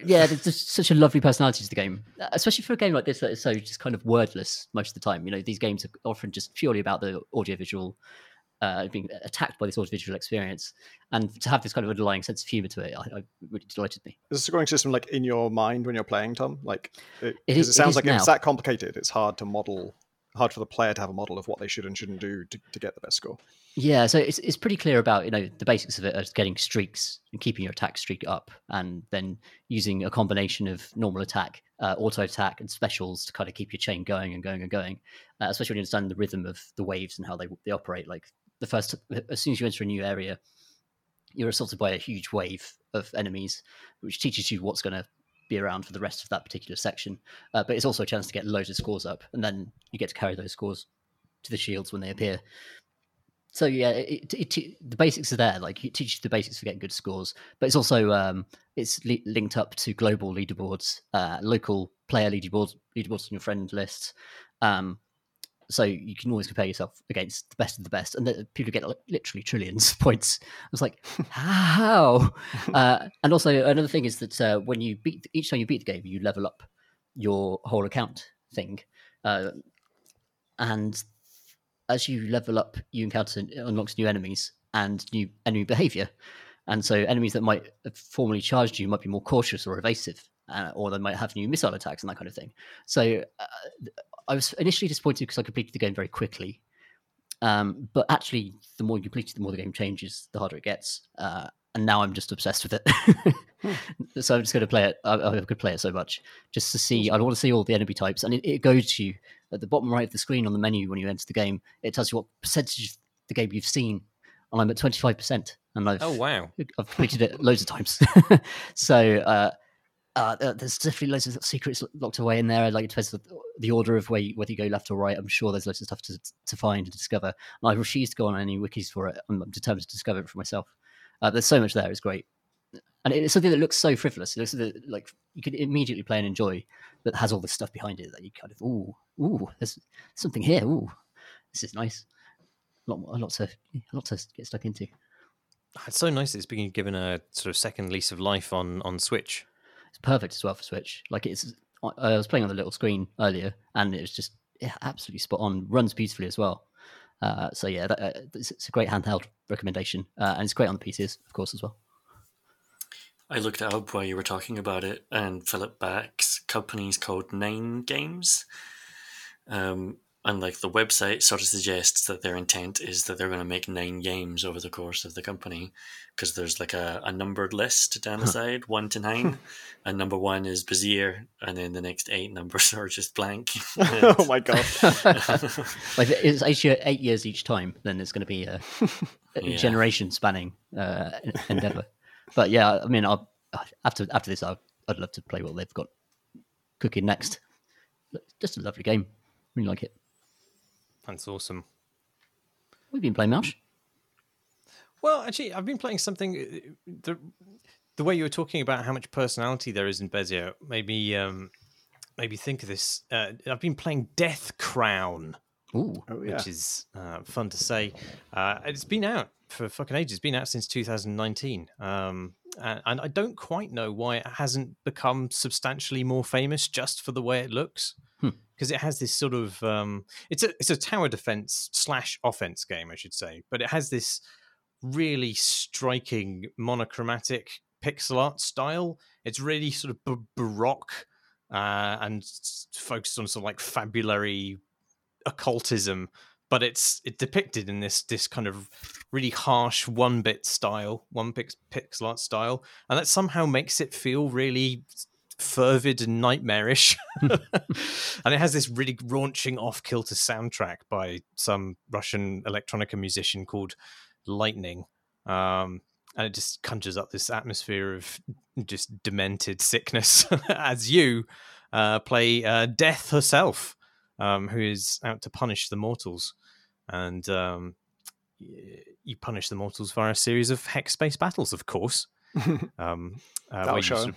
yeah, there's just such a lovely personality to the game, especially for a game like this that is so just kind of wordless most of the time. You know, these games are often just purely about the audiovisual, uh, being attacked by this audiovisual experience, and to have this kind of underlying sense of humor to it, I, I really delighted me. Is the scoring system like in your mind when you're playing, Tom? Like, it, it, is, it sounds like now. it's that complicated. It's hard to model hard for the player to have a model of what they should and shouldn't do to, to get the best score. Yeah, so it's it's pretty clear about you know the basics of it as getting streaks and keeping your attack streak up, and then using a combination of normal attack, uh, auto attack, and specials to kind of keep your chain going and going and going. Uh, especially when you understand the rhythm of the waves and how they they operate. Like the first, as soon as you enter a new area, you're assaulted by a huge wave of enemies, which teaches you what's going to be around for the rest of that particular section. Uh, but it's also a chance to get loads of scores up, and then you get to carry those scores to the shields when they appear. So yeah, it, it, it, the basics are there. Like it teaches you the basics for getting good scores, but it's also um, it's li- linked up to global leaderboards, uh, local player leaderboards, leaderboards on your friend lists. Um, so you can always compare yourself against the best of the best, and the, people get like, literally trillions of points. I was like, how? uh, and also another thing is that uh, when you beat each time you beat the game, you level up your whole account thing, uh, and as you level up, you encounter unlocks new enemies and new enemy behavior. And so enemies that might have formerly charged you might be more cautious or evasive, uh, or they might have new missile attacks and that kind of thing. So uh, I was initially disappointed because I completed the game very quickly. Um, but actually, the more you complete it, the more the game changes, the harder it gets. Uh, and now I'm just obsessed with it. hmm. So I'm just going to play it. I, I could play it so much just to see. I want to see all the enemy types, and it, it goes to you at the bottom right of the screen on the menu when you enter the game. It tells you what percentage of the game you've seen, and I'm at 25 percent. And I've oh wow, I've completed it loads of times. so uh, uh, there's definitely loads of secrets locked away in there. Like it depends the order of where you, whether you go left or right. I'm sure there's loads of stuff to to find and discover. And I refuse to go on any wikis for it. I'm determined to discover it for myself. Uh, there's so much there. It's great, and it's something that looks so frivolous. It looks like you could immediately play and enjoy, but has all this stuff behind it that you kind of ooh ooh. There's something here. Ooh, this is nice. A lot, a lot to, a lot to get stuck into. It's so nice. It's being given a sort of second lease of life on on Switch. It's perfect as well for Switch. Like it's, I was playing on the little screen earlier, and it was just yeah, absolutely spot on. Runs beautifully as well. Uh, so yeah, that, uh, it's, it's, a great handheld recommendation, uh, and it's great on the PCs, of course, as well. I looked it up while you were talking about it, and Philip Back's company's called Nine Games. Um, and like the website sort of suggests that their intent is that they're going to make nine games over the course of the company because there's like a, a numbered list down the side one to nine. And number one is Bezier and then the next eight numbers are just blank. Oh my god. Like it's eight, year, eight years each time then it's going to be a, a yeah. generation spanning uh, endeavor. But yeah i mean I'll, after after this i would love to play what they've got cooking next. Just a lovely game. Really like it that's awesome. We've been playing Mouse. Well, actually, I've been playing something. Uh, the the way you were talking about how much personality there is in Bezier maybe um, maybe think of this. Uh, I've been playing Death Crown. Ooh, oh, yeah. which is uh, fun to say. Uh, it's been out for fucking ages. It's been out since 2019. Um, and, and, I don't quite know why it hasn't become substantially more famous just for the way it looks because hmm. it has this sort of um, it's a it's a tower defense slash offense game, I should say, but it has this really striking monochromatic pixel art style. It's really sort of b- baroque uh, and focused on sort of like fabulary occultism, but it's it depicted in this this kind of really harsh one bit style, one pix- pixel art style, and that somehow makes it feel really fervid and nightmarish. and it has this really raunching off kilter soundtrack by some Russian electronica musician called Lightning. Um, and it just conjures up this atmosphere of just demented sickness as you uh, play uh, Death herself, um, who is out to punish the mortals. And um, you punish the mortals via a series of hex space battles, of course. um, uh, That'll show. Sort of,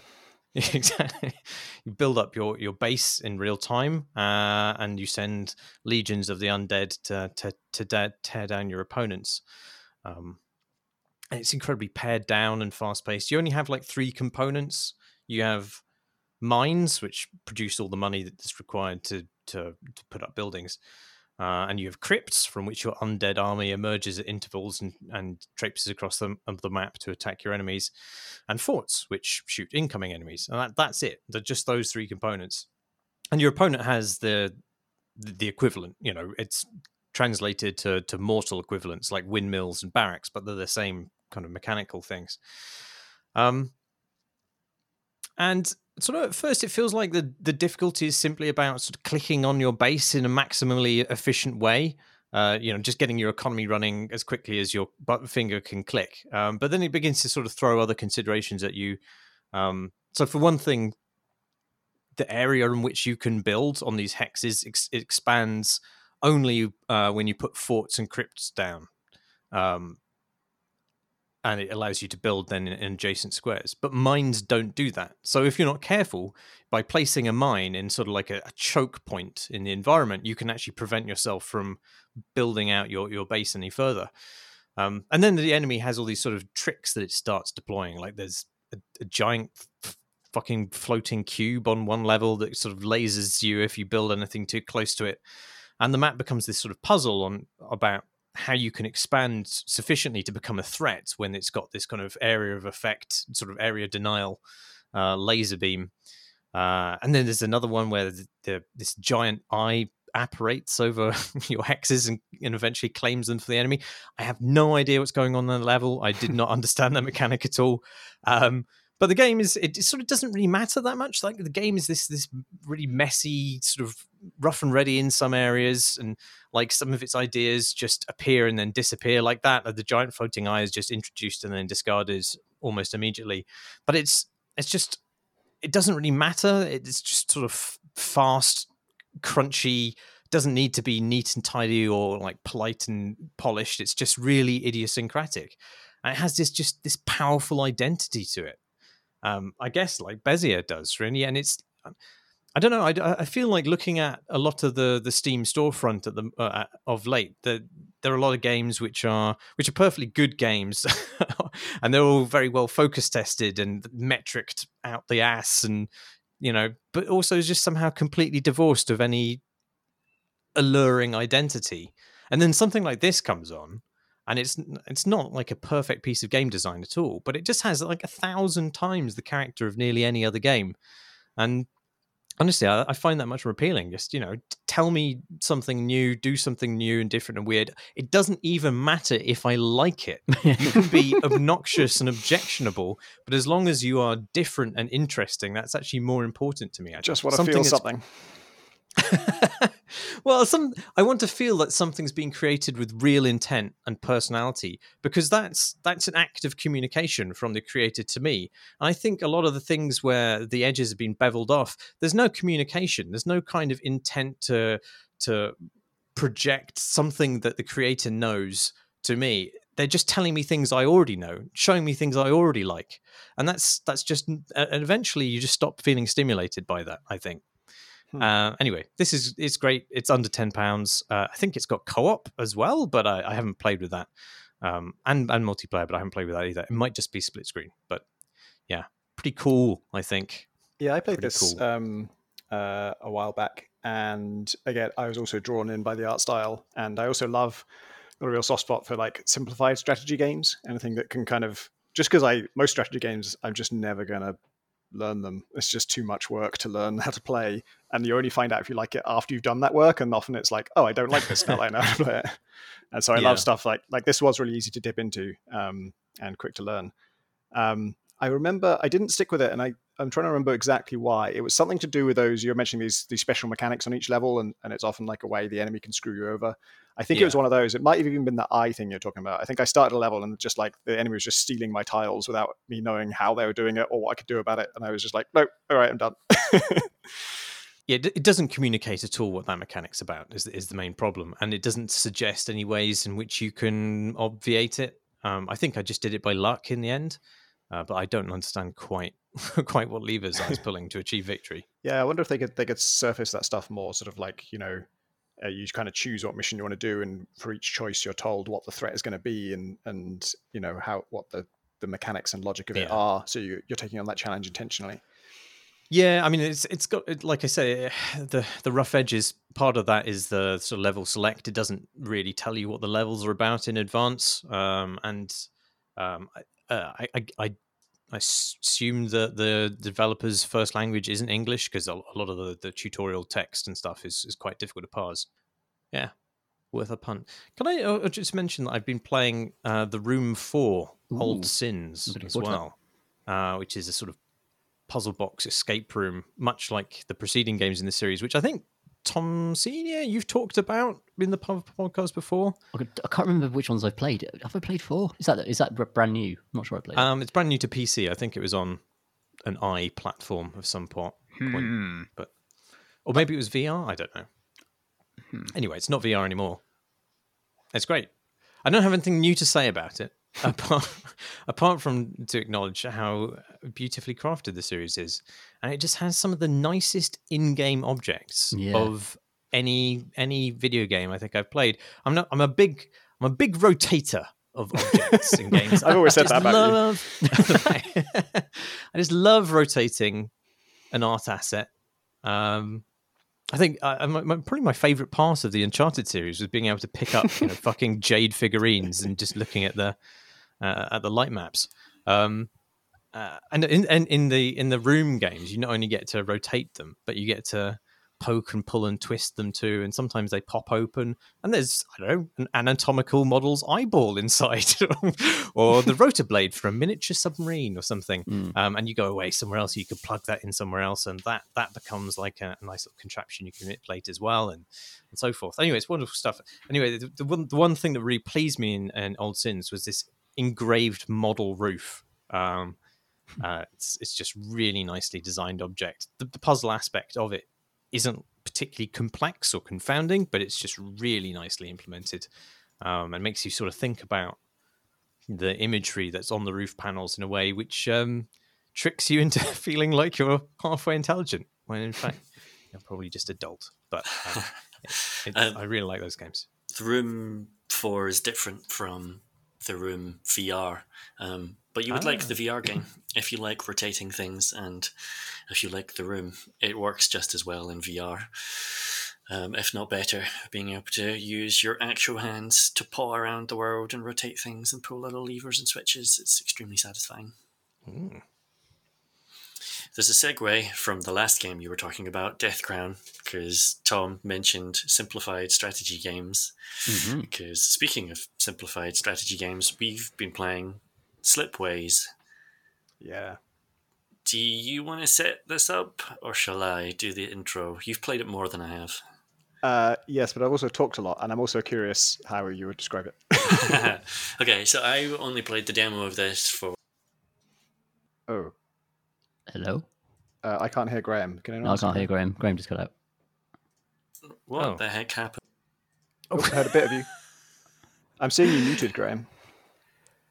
Exactly. You build up your, your base in real time, uh, and you send legions of the undead to to, to de- tear down your opponents. Um, and it's incredibly pared down and fast paced. You only have like three components. You have mines, which produce all the money that's required to to, to put up buildings. Uh, and you have crypts from which your undead army emerges at intervals and, and traipses across the, the map to attack your enemies, and forts which shoot incoming enemies. And that, that's it. They're just those three components. And your opponent has the the equivalent. You know, it's translated to to mortal equivalents like windmills and barracks, but they're the same kind of mechanical things. Um, and sort of at first it feels like the the difficulty is simply about sort of clicking on your base in a maximally efficient way. Uh, you know, just getting your economy running as quickly as your finger can click. Um, but then it begins to sort of throw other considerations at you. Um, so, for one thing, the area in which you can build on these hexes ex- expands only uh, when you put forts and crypts down. Um, and it allows you to build then in, adjacent squares. But mines don't do that. So if you're not careful, by placing a mine in sort of like a, a, choke point in the environment, you can actually prevent yourself from building out your, your base any further. Um, and then the enemy has all these sort of tricks that it starts deploying. Like there's a, a giant f- fucking floating cube on one level that sort of lasers you if you build anything too close to it. And the map becomes this sort of puzzle on about how you can expand sufficiently to become a threat when it's got this kind of area of effect, sort of area denial uh, laser beam. Uh, and then there's another one where the, the, this giant eye apparates over your hexes and, and, eventually claims them for the enemy. I have no idea what's going on on the level. I did not understand that mechanic at all. Um, but the game is it sort of doesn't really matter that much. Like the game is this this really messy, sort of rough and ready in some areas, and like some of its ideas just appear and then disappear like that. The giant floating eye is just introduced and then discarded almost immediately. But it's it's just it doesn't really matter. It's just sort of fast, crunchy. Doesn't need to be neat and tidy or like polite and polished. It's just really idiosyncratic. And it has this just this powerful identity to it um, I guess like Bezier does really, and it's I don't know. I, I feel like looking at a lot of the the Steam storefront at the uh, of late that there are a lot of games which are which are perfectly good games, and they're all very well focus tested and metriced out the ass, and you know, but also just somehow completely divorced of any alluring identity. And then something like this comes on, and it's it's not like a perfect piece of game design at all but it just has like a thousand times the character of nearly any other game. And honestly I, I, find that much more appealing. Just you know tell me something new do something new and different and weird. It doesn't even matter if i like it. You can be obnoxious and objectionable but as long as you are different and interesting that's actually more important to me I just want to feel something well, some I want to feel that something's been created with real intent and personality because that's that's an act of communication from the creator to me. And I think a lot of the things where the edges have been beveled off, there's no communication. There's no kind of intent to to project something that the creator knows to me. They're just telling me things I already know, showing me things I already like, and that's that's just. And eventually, you just stop feeling stimulated by that. I think. Hmm. Uh, anyway, this is it's great. It's under ten pounds. Uh, I think it's got co-op as well, but I, I haven't played with that. Um, and and multiplayer, but I haven't played with that either. It might just be split screen, but yeah, pretty cool. I think. Yeah, I played pretty this cool. um, uh, a while back, and again, I was also drawn in by the art style, and I also love a real soft spot for like simplified strategy games. Anything that can kind of just because I most strategy games, I'm just never gonna learn them. It's just too much work to learn how to play, and you only find out if you like it after you've done that work. And often it's like, oh, I don't like this now. I know how to play it. And so I yeah. love stuff like like this was really easy to dip into um, and quick to learn. Um, I remember I didn't stick with it, and I I'm trying to remember exactly why. It was something to do with those you're mentioning these these special mechanics on each level, and, and it's often like a way the enemy can screw you over. I think yeah. it was one of those. It might have even been the eye thing you're talking about. I think I started a level and just like the enemy was just stealing my tiles without me knowing how they were doing it or what I could do about it, and I was just like, no, all right, I'm done. yeah, it doesn't communicate at all what that mechanic's about. Is is the main problem, and it doesn't suggest any ways in which you can obviate it. Um, I think I just did it by luck in the end uh, but I don't understand quite quite what levers I was pulling to achieve victory. Yeah, I wonder if they could they could surface that stuff more, sort of like you know, uh, you kind of choose what mission you want to do, and for each choice you're told what the threat is going to be, and and you know how what the the mechanics and logic of yeah. it are. So you, you're taking on that challenge intentionally. Yeah, I mean it's it's got like I say the the rough edges part of that is the sort of level select. It doesn't really tell you what the levels are about in advance, um, and um, uh, I, I, I I assume that the developer's first language isn't English because a lot of the, the tutorial text and stuff is, is quite difficult to parse. Yeah, worth a punt. Can I uh, just mention that I've been playing uh, the Room Four Ooh, Old Sins as well, uh, which is a sort of puzzle box escape room, much like the preceding games in the series, which I think Tom Senior, you've talked about in the podcast before. I can't remember which ones I've played. Have I played four? Is that is that brand new? I'm not sure I played. Um, it's brand new to PC. I think it was on an i platform of some pot. point. Hmm. But or maybe it was VR. I don't know. Hmm. Anyway, it's not VR anymore. It's great. I don't have anything new to say about it apart apart from to acknowledge how beautifully crafted the series is, and it just has some of the nicest in-game objects Yeah. of any any video game I think I've played. I'm not. I'm a big. I'm a big rotator of objects in games. I've always said that about you. I just love rotating an art asset. Um, I think uh, my, my, probably my favorite part of the Uncharted series was being able to pick up you know, fucking jade figurines and just looking at the uh, at the light maps. Um, uh, and in, and in the in the room games, you not only get to rotate them, but you get to poke and pull and twist them too. And sometimes they pop open, and there's I don't know an anatomical model's eyeball inside, or the rotor blade for a miniature submarine or something. Mm. Um, and you go away somewhere else, you could plug that in somewhere else, and that that becomes like a, a nice little contraption you can manipulate as well, and and so forth. Anyway, it's wonderful stuff. Anyway, the, the one the one thing that really pleased me in, in Old Sins was this engraved model roof. Um, uh, it's it's just really nicely designed object. The, the puzzle aspect of it isn't particularly complex or confounding, but it's just really nicely implemented um, and makes you sort of think about the imagery that's on the roof panels in a way which um, tricks you into feeling like you're halfway intelligent when in fact you're probably just adult. But um, it, Um, I really like those games. the room 4 is different from the room vr um, but you would like Ah. the vr game if you like rotating things and if you like the room it works just as well in vr um, if not better being able to use your actual hands to paw around the world and rotate things and pull little levers and switches it's extremely satisfying Mm. There's a segue from the last game you were talking about, Death Crown, because Tom mentioned simplified strategy games. Mhm. Because speaking of simplified strategy games, we've been playing Slipways. Yeah. Do you want to set this up, or shall I do the intro? You've played it more than I have. Uh, yes, but I've also talked a lot, and I'm also curious how you would describe it. okay, so I only played the demo of this for. oh, Hello? uh, I can't hear Graham. Can anyone No, I can't hear Graham. Graham just cut out. What Oh. the heck happened? Oh, I heard a bit of you. I'm seeing you muted, Graham.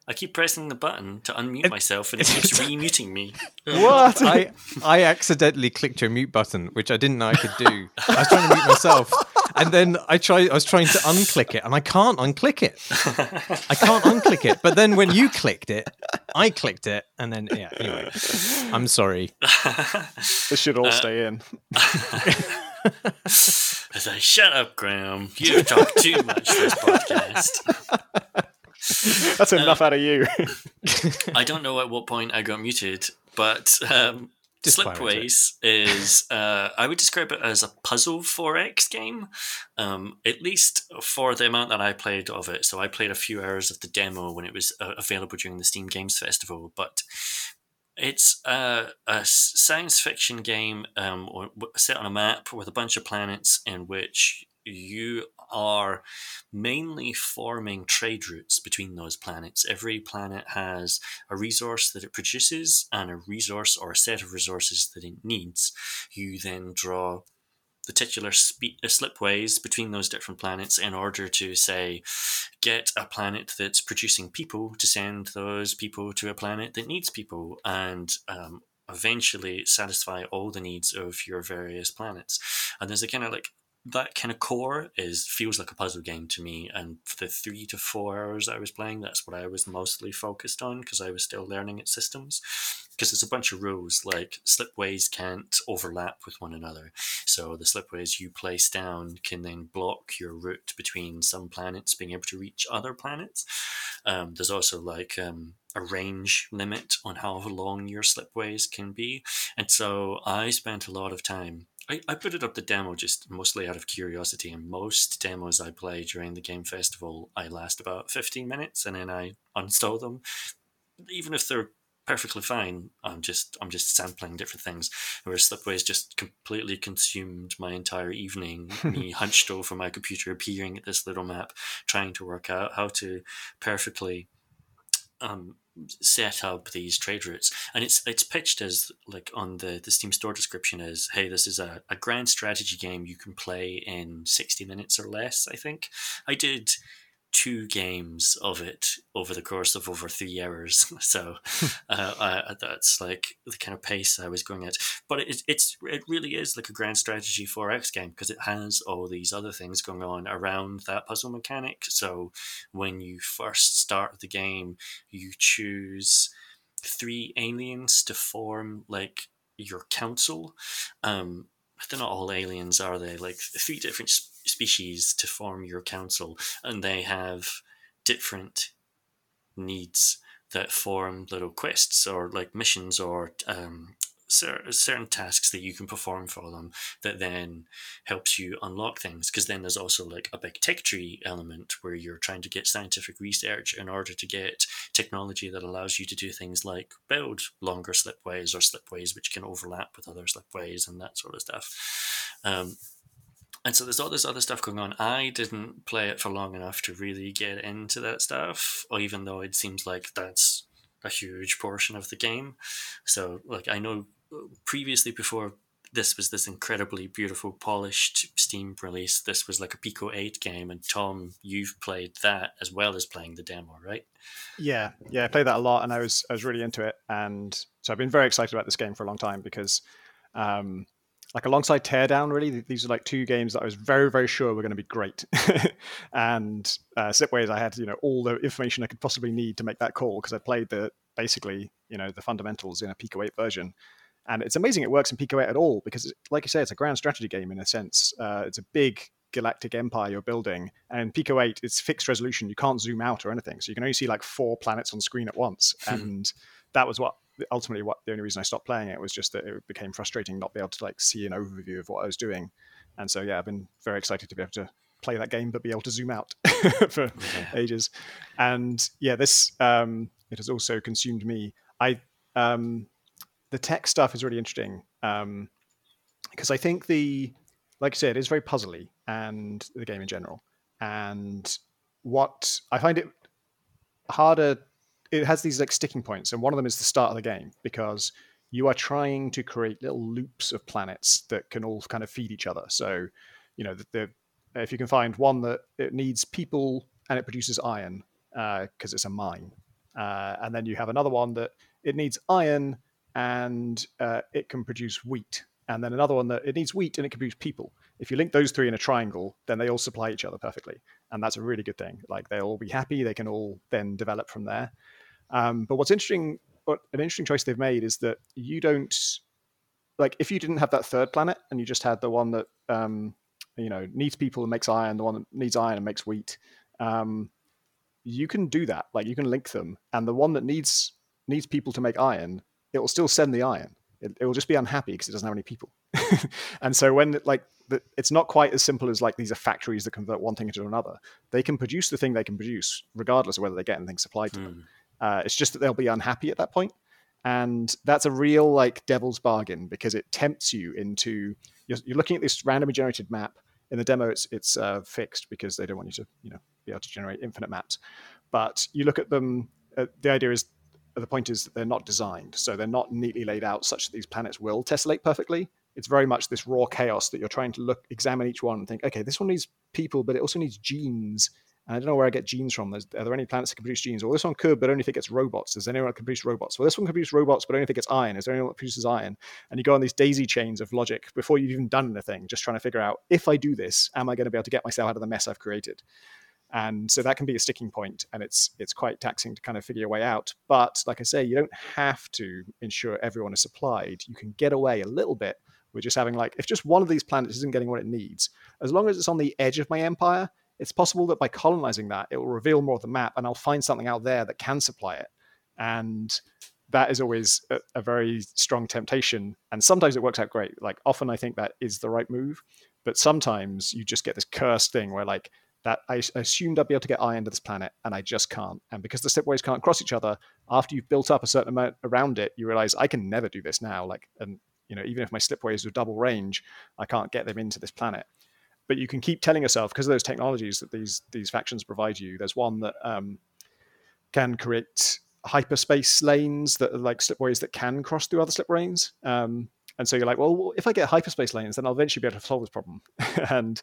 I keep pressing the button to unmute myself, and it keeps re-muting me. What? I I accidentally clicked your mute button, which I didn't know I could do. I was trying to mute myself, and then I tried. I was trying to unclick it, and I can't unclick it. I can't unclick it. But then when you clicked it, I clicked it, and then yeah. Anyway, I'm sorry. this should all Uh, stay in. I say, shut up, Graham. You talk too much this podcast. That's enough out of you. I don't know at what point I got muted, but um, Just plow into it. Slipways is, uh, I would describe it as a puzzle 4X game, um, at least for the amount that I played of it. So I played a few hours of the demo when it was uh, available during the Steam Games Festival, but it's a science fiction game um, or- set on a map with a bunch of planets in which you are mainly forming trade routes between those planets. Every planet has a resource that it produces and a resource or a set of resources that it needs. You then draw the titular spe- uh, slipways between those different planets in order to say get a planet that's producing people to send those people to a planet that needs people and um, eventually satisfy all the needs of your various planets and there's a kind of like that kind of core is feels like a puzzle game to me. And for the three to four hours i was playing that's what i was mostly focused on because i was still learning its systems. Because there's a bunch of rules like slipways can't overlap with one another. So the slipways you place down can then block your route between some planets being able to reach other planets. Um, there's also like um, a range limit on how long your slipways can be. And so i spent a lot of time I, I put it up the demo just mostly out of curiosity, and most demos I play during the game festival, I last about 15 minutes and then I uninstall them. Even if they're perfectly fine, I'm just I'm just sampling different things. Whereas Slipways just completely consumed my entire evening, me hunched over my computer, peering at this little map, trying to work out how to perfectly um, set up these trade routes, and it's it's pitched as like on the the Steam store description as, hey, this is a, a grand strategy game you can play in sixty minutes or less. I think I did two games of it over the course of over three hours. So uh, I, that's like the kind of pace I was going at. But it, it's it really is like a grand strategy 4X game because it has all these other things going on around that puzzle mechanic. So when you first start the game, you choose three aliens to form like your council. Um, they're not all aliens, are they? Like three different species to form your council, and they have different needs that form little quests or like missions or um, certain tasks that you can perform for them that then helps you unlock things. Because then there's also like a big tech tree element where you're trying to get scientific research in order to get technology that allows you to do things like build longer slipways or slipways which can overlap with other slipways and that sort of stuff. Um, and so there's all this other stuff going on. I didn't play it for long enough to really get into that stuff, even though it seems like that's a huge portion of the game. So, like, I know uh, previously before this was this incredibly beautiful, polished Steam release. This was like a Pico 8 game, and Tom, you've played that as well as playing the demo, right? Yeah, yeah, I played that a lot, and I was I was really into it, and so I've been very excited about this game for a long time because um, like alongside Teardown, really, these are like two games that I was very, very sure were going to be great. and uh, Slipways, I had you know all the information I could possibly need to make that call because I played the basically you know the fundamentals in a Pico 8 version. And it's amazing it works in Pico 8 at all because, like you say, it's a grand strategy game in a sense. Uh, it's a big galactic empire you're building, and Pico 8 it's fixed resolution. You can't zoom out or anything, so you can only see like four planets on screen at once. and that was what ultimately what the only reason I stopped playing it was just that it became frustrating not be able to like see an overview of what I was doing. And so yeah, I've been very excited to be able to play that game but be able to zoom out for yeah. ages. And yeah, this um, it has also consumed me. I um, the tech stuff is really interesting because um, I think the like I said, it's very puzzly and the game in general. And what I find it harder it has these like sticking points, and one of them is the start of the game because you are trying to create little loops of planets that can all kind of feed each other. So, you know, the, the if you can find one that it needs people and it produces iron because uh, it's a mine, uh, and then you have another one that it needs iron and uh, it can produce wheat, and then another one that it needs wheat and it can produce people. If you link those three in a triangle, then they all supply each other perfectly, and that's a really good thing. Like they'll all be happy; they can all then develop from there. Um, but what's interesting, an interesting choice they've made is that you don't like if you didn't have that third planet and you just had the one that um, you know needs people and makes iron, the one that needs iron and makes wheat. Um, you can do that. Like you can link them, and the one that needs needs people to make iron, it will still send the iron. It, it will just be unhappy because it doesn't have any people. and so when like the, it's not quite as simple as like these are factories that convert one thing into another. They can produce the thing they can produce regardless of whether they get anything supplied to them. Uh, it's just that they'll be unhappy at that point, and that's a real like devil's bargain because it tempts you into you're, you're looking at this randomly generated map. In the demo, it's it's uh, fixed because they don't want you to you know be able to generate infinite maps. But you look at them. Uh, the idea is the point is that they're not designed, so they're not neatly laid out such that these planets will tessellate perfectly. It's very much this raw chaos that you're trying to look, examine each one, and think, okay, this one needs people, but it also needs genes, and I don't know where I get genes from. There's, are there any planets that can produce genes? Well, this one could, but only if it gets robots. Is there anyone that can produce robots? Well, this one can produce robots, but only if it gets iron. Is there anyone that produces iron? And you go on these daisy chains of logic before you've even done anything, just trying to figure out if I do this, am I going to be able to get myself out of the mess I've created? And so that can be a sticking point, and it's it's quite taxing to kind of figure your way out. But like I say, you don't have to ensure everyone is supplied. You can get away a little bit with just having like if just one of these planets isn't getting what it needs, as long as it's on the edge of my empire, it's possible that by colonizing that, it will reveal more of the map and I'll find something out there that can supply it. And that is always a, a, very strong temptation. And sometimes it works out great. Like often I think that is the right move. But sometimes you just get this cursed thing where like that I, assumed I'd be able to get iron to this planet and I just can't. And because the slipways can't cross each other, after you've built up a certain amount around it, you realize I can never do this now. Like and you know, even if my slipways are double range, I can't get them into this planet but you can keep telling yourself because of those technologies that these these factions provide you. There's one that um, can create hyperspace lanes that are like slipways that can cross through other slip lanes. Um, and so you're like, well, if I get hyperspace lanes, then I'll eventually be able to solve this problem. and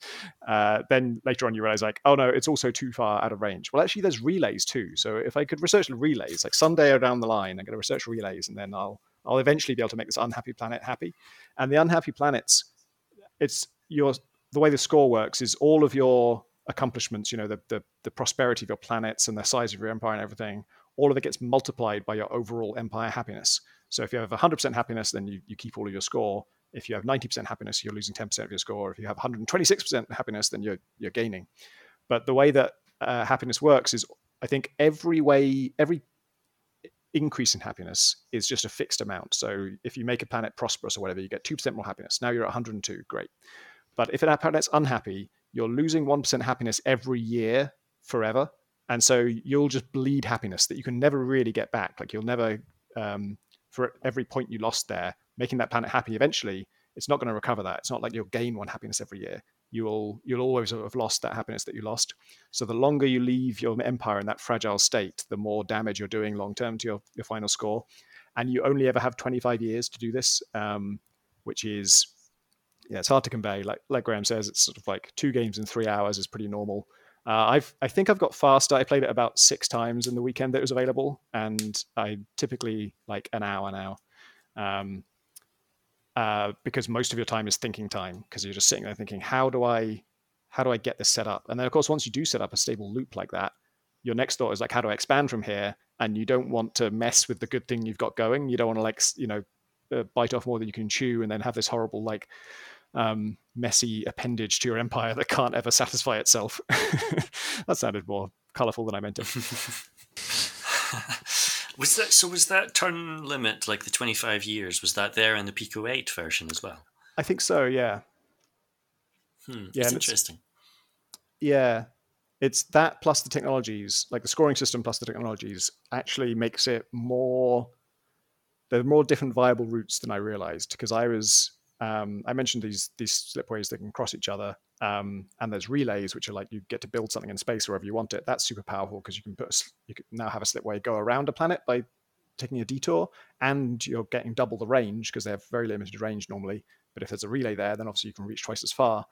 uh, then later on, you realize like, oh no, it's also too far out of range. Well, actually, there's relays too. So if I could research relays, like someday down the line, I'm going to research relays, and then I'll I'll eventually be able to make this unhappy planet happy. And the unhappy planets, it's your the way the score works is all of your accomplishments, you know, the the, the prosperity of your planets and the size of your empire and everything, all of it gets multiplied by your overall empire happiness. So if you have 100% happiness, then you, you keep all of your score. If you have 90% happiness, you're losing 10% of your score. If you have 126% happiness, then you're you're gaining. But the way that uh, happiness works is, I think every way, every increase in happiness is just a fixed amount. So if you make a planet prosperous or whatever, you get 2% more happiness. Now you're at 102, great. But if a planet's unhappy, you're losing 1% happiness every year forever. And so you'll just bleed happiness that you can never really get back. Like you'll never um, for every point you lost there, making that planet happy eventually, it's not going to recover that. It's not like you'll gain one happiness every year. You will you'll always have lost that happiness that you lost. So the longer you leave your empire in that fragile state, the more damage you're doing long term to your, your final score. And you only ever have 25 years to do this, um, which is yeah, it's hard to convey. Like like Graham says, it's sort of like two games in three hours is pretty normal. Uh, I've I think I've got faster. I played it about six times in the weekend that it was available, and I typically like an hour now, um, uh, because most of your time is thinking time because you're just sitting there thinking, how do I, how do I get this set up? And then of course once you do set up a stable loop like that, your next thought is like, how do I expand from here? And you don't want to mess with the good thing you've got going. You don't want to like you know uh, bite off more than you can chew, and then have this horrible like um, messy appendage to your empire that can't ever satisfy itself. that sounded more colorful than I meant it. was that so? Was that turn limit like the twenty five years? Was that there in the Pico eight version as well? I think so. Yeah. Hmm, yeah, interesting. Yeah, it's that plus the technologies, like the scoring system plus the technologies, actually makes it more. There are more different viable routes than I realized because I was um, I mentioned these these slipways that can cross each other, um, and there's relays, which are like you get to build something in space wherever you want it. That's super powerful because you can put a, you can now have a slipway go around a planet by taking a detour, and you're getting double the range because they have very limited range normally. But if there's a relay there, then obviously you can reach twice as far.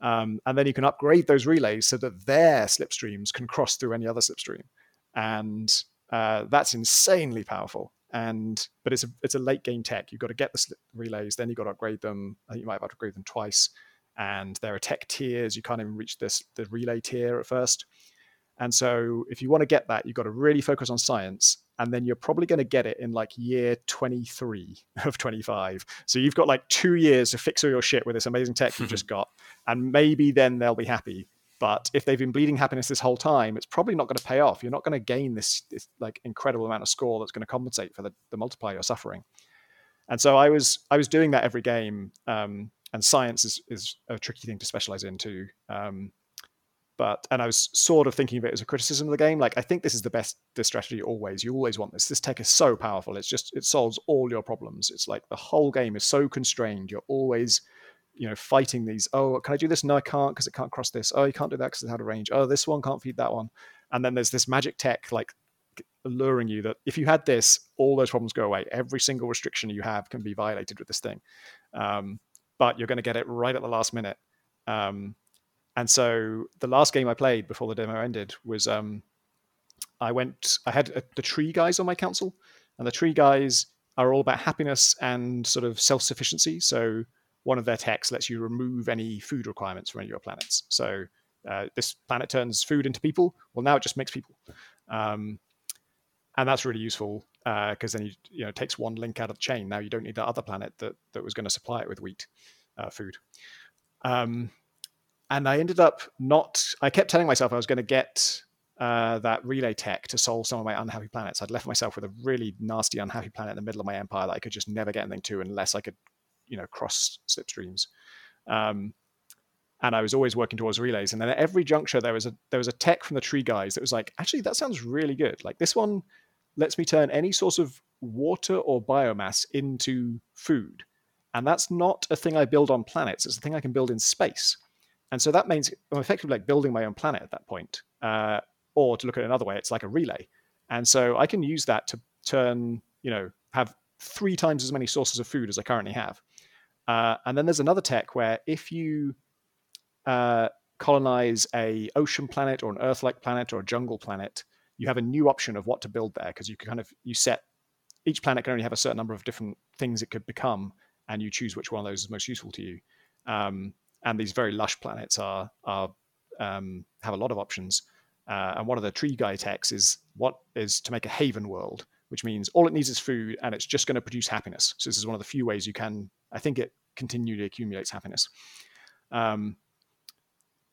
Um, and then you can upgrade those relays so that their slipstreams can cross through any other slipstream, and uh, that's insanely powerful and but it's a it's a late game tech. You've got to get the relays, then you've got to upgrade them. Uh, you might have to upgrade them twice, and there are tech tiers. You can't even reach this the relay tier at first. And so, if you want to get that, you've got to really focus on science, and then you're probably going to get it in like year 23 of 25. So you've got like two years to fix all your shit with this amazing tech you've just got, and maybe then they'll be happy. But if they've been bleeding happiness this whole time, it's probably not going to pay off. You're not going to gain this, this like incredible amount of score that's going to compensate for the, the multiplier you're suffering. And so I was I was doing that every game. Um, and science is is a tricky thing to specialize into. Um, but and I was sort of thinking of it as a criticism of the game. Like I think this is the best this strategy always. You always want this. This tech is so powerful. It's just it solves all your problems. It's like the whole game is so constrained. You're always you know fighting these oh can i do this? No i can't because it can't cross this. Oh you can't do that because it's out of range. Oh this one can't feed that one. And then there's this magic tech like luring you that if you had this all those problems go away. Every single restriction you have can be violated with this thing. Um, but you're going to get it right at the last minute. Um, and so the last game i played before the demo ended was um, i went i had a, the tree guys on my council. And the tree guys are all about happiness and sort of self-sufficiency. So one of their techs lets you remove any food requirements from any of your planets. So uh, this planet turns food into people. Well, now it just makes people, um, and that's really useful because uh, then you you know it takes one link out of the chain. Now you don't need that other planet that that was going to supply it with wheat uh, food. Um, and I ended up not. I kept telling myself I was going to get uh, that relay tech to solve some of my unhappy planets. I'd left myself with a really nasty, unhappy planet in the middle of my empire that I could just never get anything to unless I could you know cross slipstreams. Um, and I was always working towards relays. And then at every juncture, there was a there was a tech from the tree guys that was like, actually, that sounds really good. Like this one lets me turn any source of water or biomass into food, and that's not a thing I build on planets. It's a thing I can build in space. And so that means I'm effectively like building my own planet at that point. Uh, or to look at it another way, it's like a relay. And so I can use that to turn, you know, have three times as many sources of food as I currently have. Uh, and then there's another tech where if you uh, colonize a ocean planet or an Earth-like planet or a jungle planet, you have a new option of what to build there because you can kind of you set each planet can only have a certain number of different things it could become, and you choose which one of those is most useful to you. Um, and these very lush planets are are um, have a lot of options. Uh, and one of the tree guy techs is what is to make a haven world, which means all it needs is food, and it's just going to produce happiness. So this is one of the few ways you can. I think it continually accumulates happiness. Um,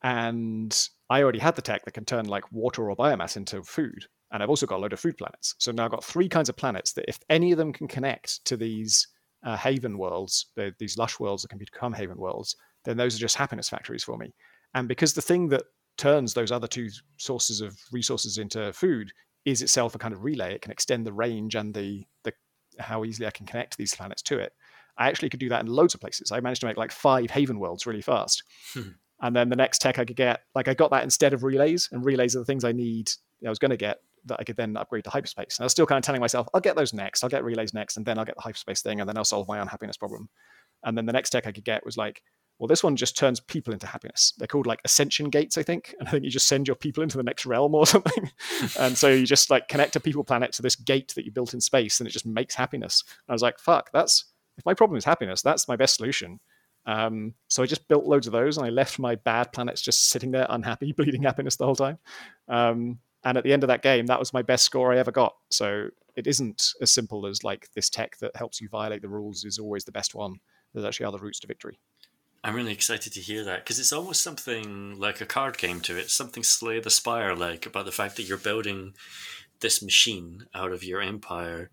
and I already had the tech that can turn like water or biomass into food. And I've also got a load of food planets. So now I've got three kinds of planets that, if any of them can connect to these uh, haven worlds, the, these lush worlds that can become haven worlds, then those are just happiness factories for me. And because the thing that turns those other two sources of resources into food is itself a kind of relay, it can extend the range and the, the how easily I can connect these planets to it. I actually could do that in loads of places. I managed to make like five haven worlds really fast. Hmm. And then the next tech I could get, like I got that instead of relays, and relays are the things I need. I was going to get that I could then upgrade to hyperspace. And I was still kind of telling myself, I'll get those next. I'll get relays next, and then I'll get the hyperspace thing, and then I'll solve my unhappiness problem. And then the next tech I could get was like, well, this one just turns people into happiness. They're called like ascension gates, I think. And I think you just send your people into the next realm or something. and so you just like connect a people planet to this gate that you built in space, and it just makes happiness. And I was like, fuck, that's if my problem is happiness, that's my best solution. Um, so I just built loads of those, and I left my bad planets just sitting there, unhappy, bleeding happiness the whole time. Um, and at the end of that game, that was my best score I ever got. So it isn't as simple as like this tech that helps you violate the rules is always the best one. There's actually other routes to victory. I'm really excited to hear that because it's almost something like a card game to it. Something Slay the Spire like about the fact that you're building this machine out of your empire,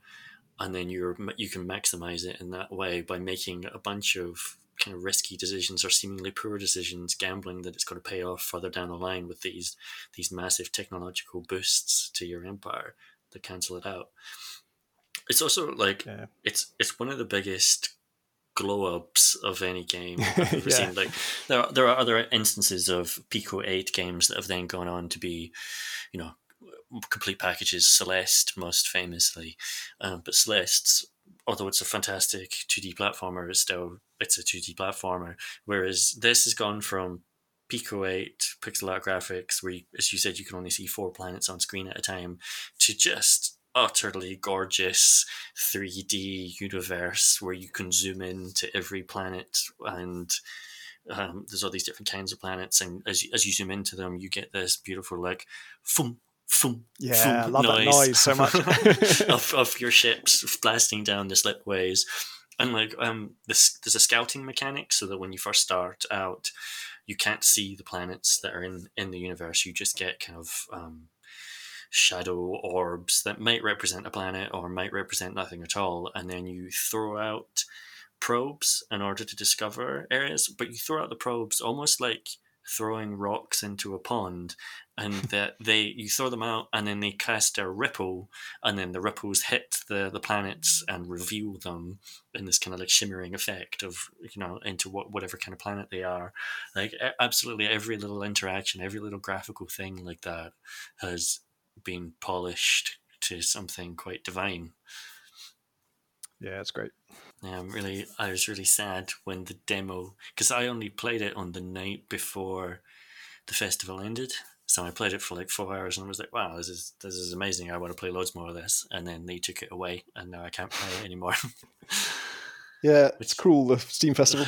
and then you're you can maximize it in that way by making a bunch of kind of risky decisions or seemingly poor decisions, gambling that it's going to pay off further down the line with these these massive technological boosts to your empire that cancel it out. It's also like yeah. it's it's one of the biggest glow ups of any game I've ever yeah. seen. Like there are, there are other instances of Pico Eight games that have then gone on to be, you know, complete packages. Celeste, most famously, um, but Celeste's although it's a fantastic 2D platformer, it's still it's a 2D platformer. Whereas this has gone from Pico 8 pixel art graphics, where, you, as you said, you can only see four planets on screen at a time, to just utterly gorgeous 3D universe where you can zoom in to every planet and um, there's all these different kinds of planets, and as you, as you zoom into them, you get this beautiful like fum Thum, yeah, thum I love noise that noise so much of, of your ships blasting down the slipways. And like um, this, there's a scouting mechanic, so that when you first start out, you can't see the planets that are in in the universe. You just get kind of um, shadow orbs that might represent a planet or might represent nothing at all, and then you throw out probes in order to discover areas. But you throw out the probes almost like throwing rocks into a pond and that they you throw them out and then they cast a ripple and then the ripples hit the the planets and reveal them in this kind of like shimmering effect of you know into what whatever kind of planet they are like absolutely every little interaction every little graphical thing like that has been polished to something quite divine yeah it's great yeah, I'm really. I was really sad when the demo because I only played it on the night before the festival ended. So I played it for like four hours and was like, "Wow, this is this is amazing! I want to play loads more of this." And then they took it away, and now I can't play it anymore. Yeah, Which, it's cruel, the Steam Festival.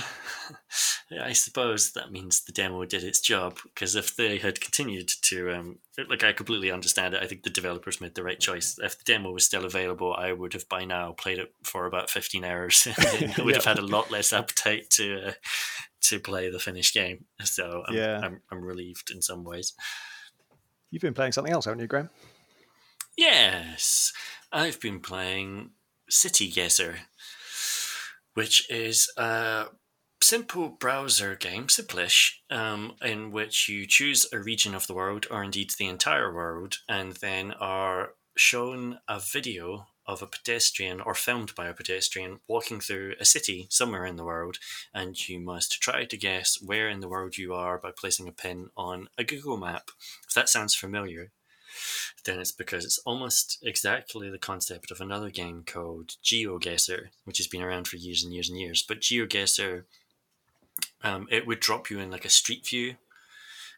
yeah, I suppose that means the demo did its job because if they had continued to, um, like, I completely understand it. I think the developers made the right choice. If the demo was still available, I would have by now played it for about 15 hours. I would yeah. have had a lot less appetite to uh, to play the finished game. So I'm, yeah. I'm, I'm relieved in some ways. You've been playing something else, haven't you, Graham? Yes, I've been playing City Guesser which is a simple browser game, simplish, um, in which you choose a region of the world, or indeed the entire world, and then are shown a video of a pedestrian or filmed by a pedestrian walking through a city somewhere in the world, and you must try to guess where in the world you are by placing a pin on a Google map. If that sounds familiar, then it's because it's almost exactly the concept of another game called GeoGuessr, which has been around for years and years and years. But GeoGuessr, um, it would drop you in like a street view,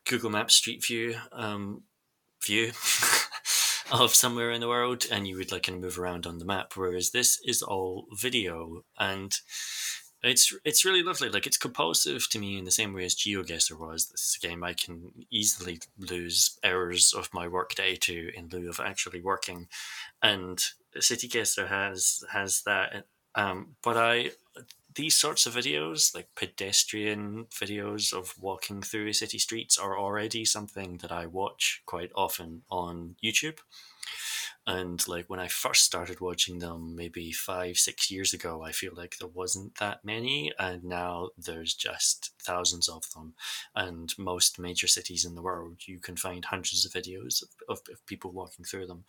Google Maps street view um, view of somewhere in the world, and you would like kind of move around on the map. Whereas this is all video, and it's it's really lovely. Like it's compulsive to me in the same way as GeoGuessr was. This is a game I can easily lose hours of my workday to in lieu of actually working, and City Guesser has has that. Um, but I these sorts of videos, like pedestrian videos of walking through city streets, are already something that I watch quite often on YouTube. And like when I first started watching them, maybe five, six years ago, I feel like there wasn't that many. And now there's just thousands of them. And most major cities in the world, you can find hundreds of videos of, of, of people walking through them.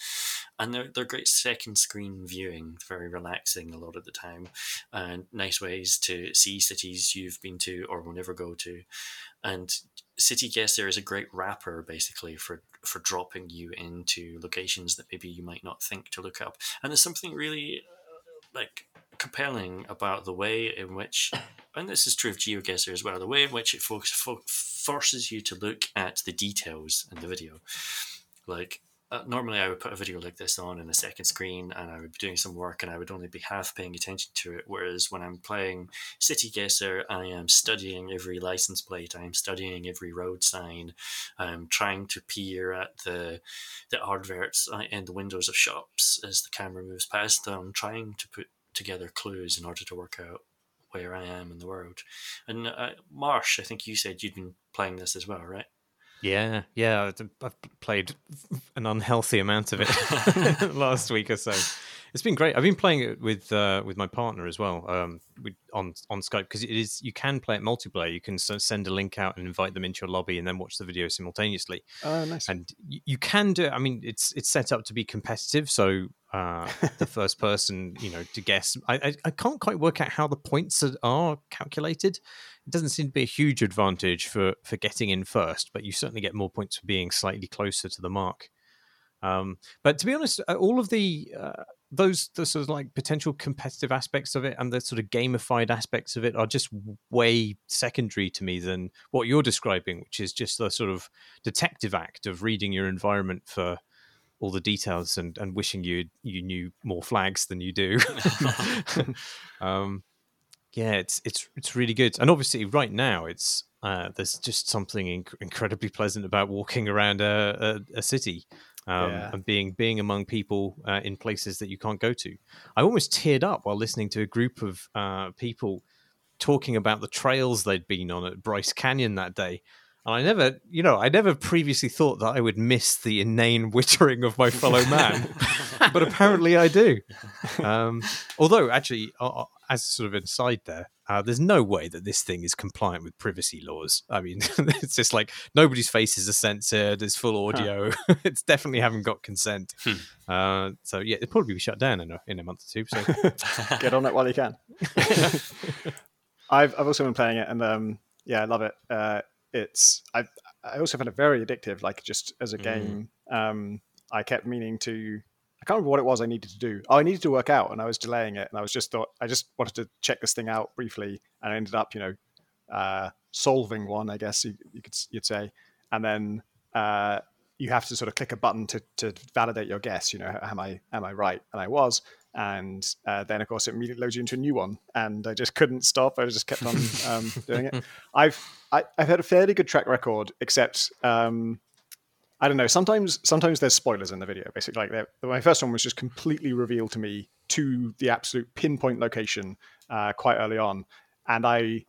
And they're, they're great second screen viewing, very relaxing a lot of the time, and nice ways to see cities you've been to or will never go to. And City Guesser is a great wrapper basically for for dropping you into locations that maybe you might not think to look up. And there's something really uh, like compelling about the way in which, and this is true of GeoGuessr as well, the way in which it fo- fo- forces you to look at the details in the video. Like uh, normally I would put a video like this on in a second screen and I would be doing some work and I would only be half paying attention to it. Whereas when I'm playing City Guesser, I am studying every license plate, I am studying every road sign, I'm trying to peer at the the adverts uh, in the windows of shops as the camera moves past them, trying to put together clues in order to work out where I am in the world. And uh, Marsh, I think you said you'd been playing this as well, right? Yeah, yeah. I've played an unhealthy amount of it last week or so. It's been great. I've been playing it with uh, with my partner as well um, with, on on Skype because it is you can play it multiplayer. You can send a link out and invite them into your lobby, and then watch the video simultaneously. Oh, nice! And you, you can do. I mean, it's it's set up to be competitive, so uh, the first person, you know, to guess. I, I, I can't quite work out how the points are, calculated doesn't seem to be a huge advantage for for getting in first, but you certainly get more points for being slightly closer to the mark. Um, but to be honest, uh, all of the uh, those the sort of like potential competitive aspects of it and the sort of gamified aspects of it are just way secondary to me than what you're describing, which is just the sort of detective act of reading your environment for all the details and, and wishing you you knew more flags than you do. um, yeah, it's it's it's really good, and obviously right now it's uh, there's just something inc- incredibly pleasant about walking around a, a, a city um, yeah. and being being among people uh, in places that you can't go to. I almost teared up while listening to a group of uh, people talking about the trails they'd been on at Bryce Canyon that day. And I never, you know, I never previously thought that I would miss the inane wittering of my fellow man, but apparently I do. Um, although, actually, as sort of inside there, uh, there's no way that this thing is compliant with privacy laws. I mean, it's just like nobody's faces are censored. There's full audio. Huh. it's definitely haven't got consent. Hmm. Uh, so yeah, it'll probably be shut down in a, in a month or two. So get on it while you can. I've I've also been playing it, and um, yeah, I love it. Uh, it's I I also found it very addictive. Like just as a mm. game, um, I kept meaning to I can't remember what it was I needed to do. Oh, I needed to work out, and I was delaying it, and I was just thought I just wanted to check this thing out briefly, and I ended up, you know, uh, solving one, I guess you, you could you'd say, and then uh, you have to sort of click a button to to validate your guess. You know, am I am I right? And I was, and uh, then of course it immediately loads you into a new one, and I just couldn't stop. I just kept on um, doing it. I've I, have i have had a fairly good track record, except. Um, I don't know. Sometimes, sometimes there's spoilers in the video. Basically, like my first one was just completely revealed to me to the absolute pinpoint location uh, quite early on, and I,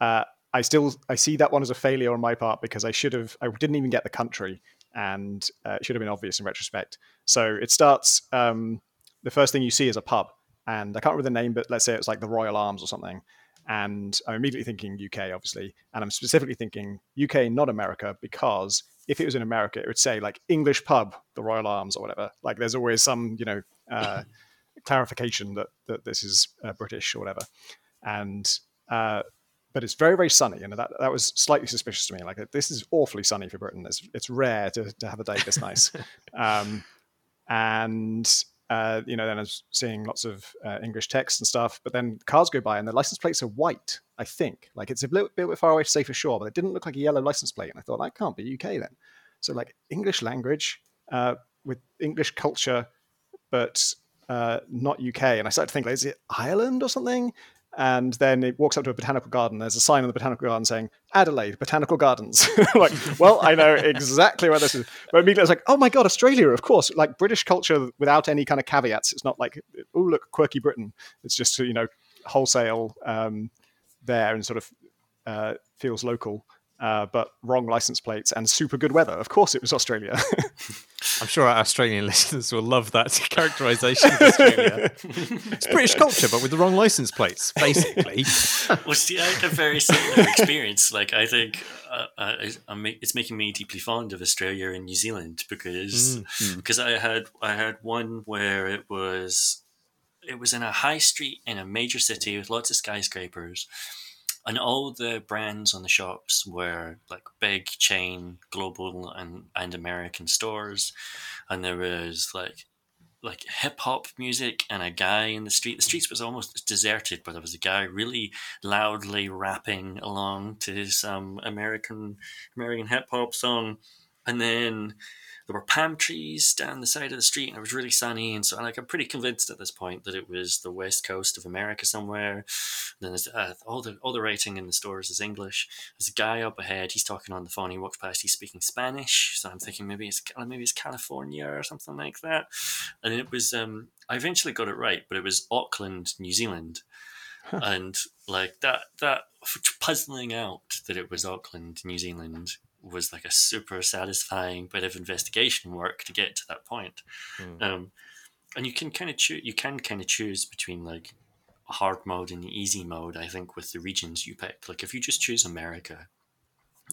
uh, I still I see that one as a failure on my part because I should have I didn't even get the country, and uh, it should have been obvious in retrospect. So it starts. Um, the first thing you see is a pub, and I can't remember the name, but let's say it's like the Royal Arms or something. And I'm immediately thinking UK, obviously, and I'm specifically thinking UK, not America, because if it was in America, it would say like English pub, the Royal Arms or whatever. Like there's always some, you know, uh, clarification that that this is uh, British or whatever. And uh, but it's very very sunny, and that that was slightly suspicious to me. Like this is awfully sunny for Britain. It's it's rare to to have a day this nice, um, and uh, you know then I was seeing lots of uh, English text and stuff. But then cars go by and the license plates are white. I think like it's a little bit far away to say for sure, but it didn't look like a yellow license plate, and I thought that can't be UK then. So like English language uh, with English culture, but uh, not UK. And I started to think, like, is it Ireland or something? And then it walks up to a botanical garden. There's a sign on the botanical garden saying Adelaide Botanical Gardens. like, well, I know exactly where this is. But immediately I was like, oh my god, Australia, of course. Like British culture without any kind of caveats. It's not like, oh look, quirky Britain. It's just you know wholesale um, there and sort of uh, feels local uh, but wrong license plates and super good weather. Of course, it was Australia. I'm sure our Australian listeners will love that characterization of Australia. it's British culture, but with the wrong license plates, basically. well, see, I had a very similar experience. Like, I think uh, I, it's making me deeply fond of Australia and New Zealand because mm. because I had I had one where it was it was in a high street in a major city with lots of skyscrapers and all the brands on the shops were like big chain global and, and american stores and there was like like hip hop music and a guy in the street. The streets was almost deserted, but there was a guy really loudly rapping along to some um, American American hip hop song, and then there were palm trees down the side of the street and it was really sunny and so like i'm pretty convinced at this point that it was the west coast of america somewhere. And then there's uh, all the all the writing in the stores is english. There's a guy up ahead he's talking on the phone he walks past he's speaking spanish. So i'm thinking maybe it's maybe it's california or something like that. And it was um i eventually got it right but it was auckland new zealand. And like that that puzzling out that it was auckland new zealand was like a super satisfying bit of investigation work to get to that point. Mm. Um, and you can kind of choose. You can kind of choose between like hard mode and easy mode. I think with the regions you pick. Like if you just choose America,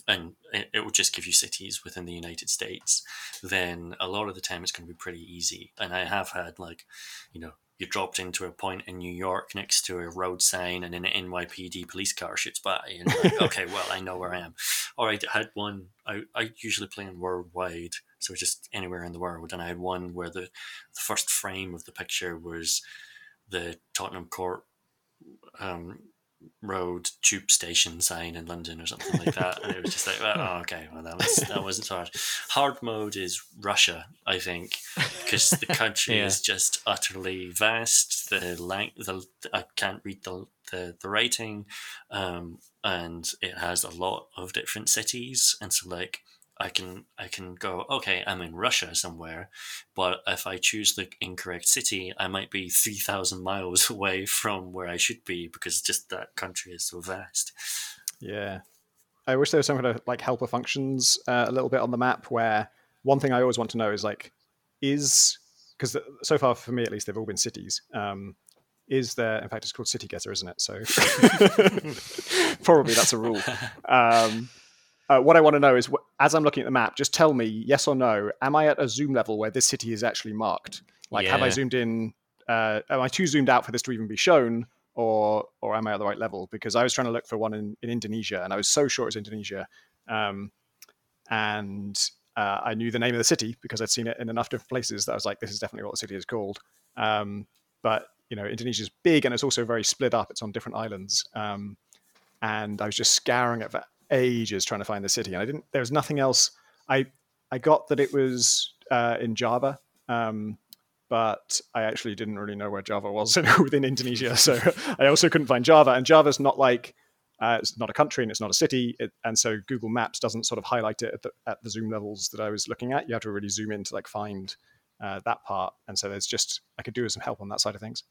and it, it will just give you cities within the United States, then a lot of the time it's going to be pretty easy. And I have had like, you know, you dropped into a point in New York next to a road sign and an NYPD police car shoots by and like, okay, well, I know where I am. Or I had one, I, I usually play in worldwide, so just anywhere in the world. And I had one where the, the first frame of the picture was the Tottenham Court um, road tube station sign in London or something like that. And it was just like, oh, okay, well, that was that wasn't hard. Hard mode is Russia, I think, because the country yeah. is just utterly vast. The lang- the I can't read the the, the writing, um, and it has a lot of different cities, and so like I can I can go okay I'm in Russia somewhere, but if I choose the incorrect city, I might be three thousand miles away from where I should be because just that country is so vast. Yeah, I wish there was some kind of like helper functions uh, a little bit on the map where one thing I always want to know is like is because so far for me at least they've all been cities. Um, is there in fact it's called city getter isn't it so probably that's a rule um, uh, what I want to know is, as I'm looking at the map, just tell me yes or no. Am I at a zoom level where this city is actually marked? Like, yeah. have I zoomed in? Uh, am I too zoomed out for this to even be shown, or or am I at the right level? Because I was trying to look for one in, in Indonesia, and I was so sure it was Indonesia, um, and uh, I knew the name of the city because I'd seen it in enough different places that I was like, this is definitely what the city is called. Um, but you know, Indonesia is big and it's also very split up. It's on different islands. Um, and I was just scouring for ages trying to find the city, and I didn't. There was nothing else. I I got that it was uh, in Java, um, but I actually didn't really know where Java was within Indonesia. So I also couldn't find Java, and Java's not like uh, it's not a country and it's not a city, it, and so Google Maps doesn't sort of highlight it at the, at the zoom levels that I was looking at. You have to really zoom in to like find uh, that part, and so there's just I could do with some help on that side of things.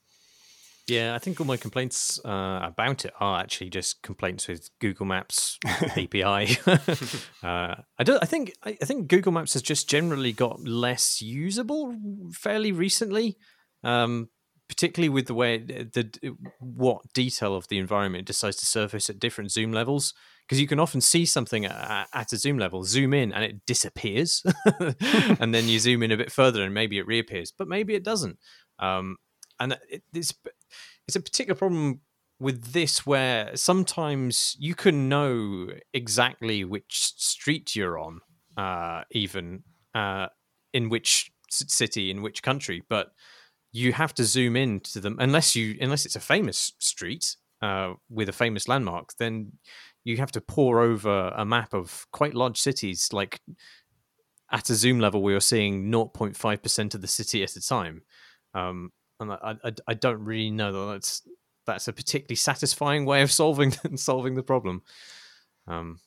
Yeah, I think all my complaints uh, about it are actually just complaints with Google Maps API. uh, I don't. I think. I, think Google Maps has just generally got less usable fairly recently, um, particularly with the way the, the what detail of the environment decides to surface at different zoom levels. Because you can often see something at, at, a zoom level, zoom in, and it disappears, and then you zoom in a bit further, and maybe it reappears, but maybe it doesn't. Um, and it, it's it's a particular problem with this where sometimes you can know exactly which street you're on, uh, even uh, in which city, in which country, but you have to zoom in to them unless you unless it's a famous street uh, with a famous landmark, then you have to pour over a map of quite large cities, like at a zoom level where you're seeing 0.5% of the city at a time. Um, and I, I, I, don't really know that that's that's a particularly satisfying way of solving solving the problem. Um,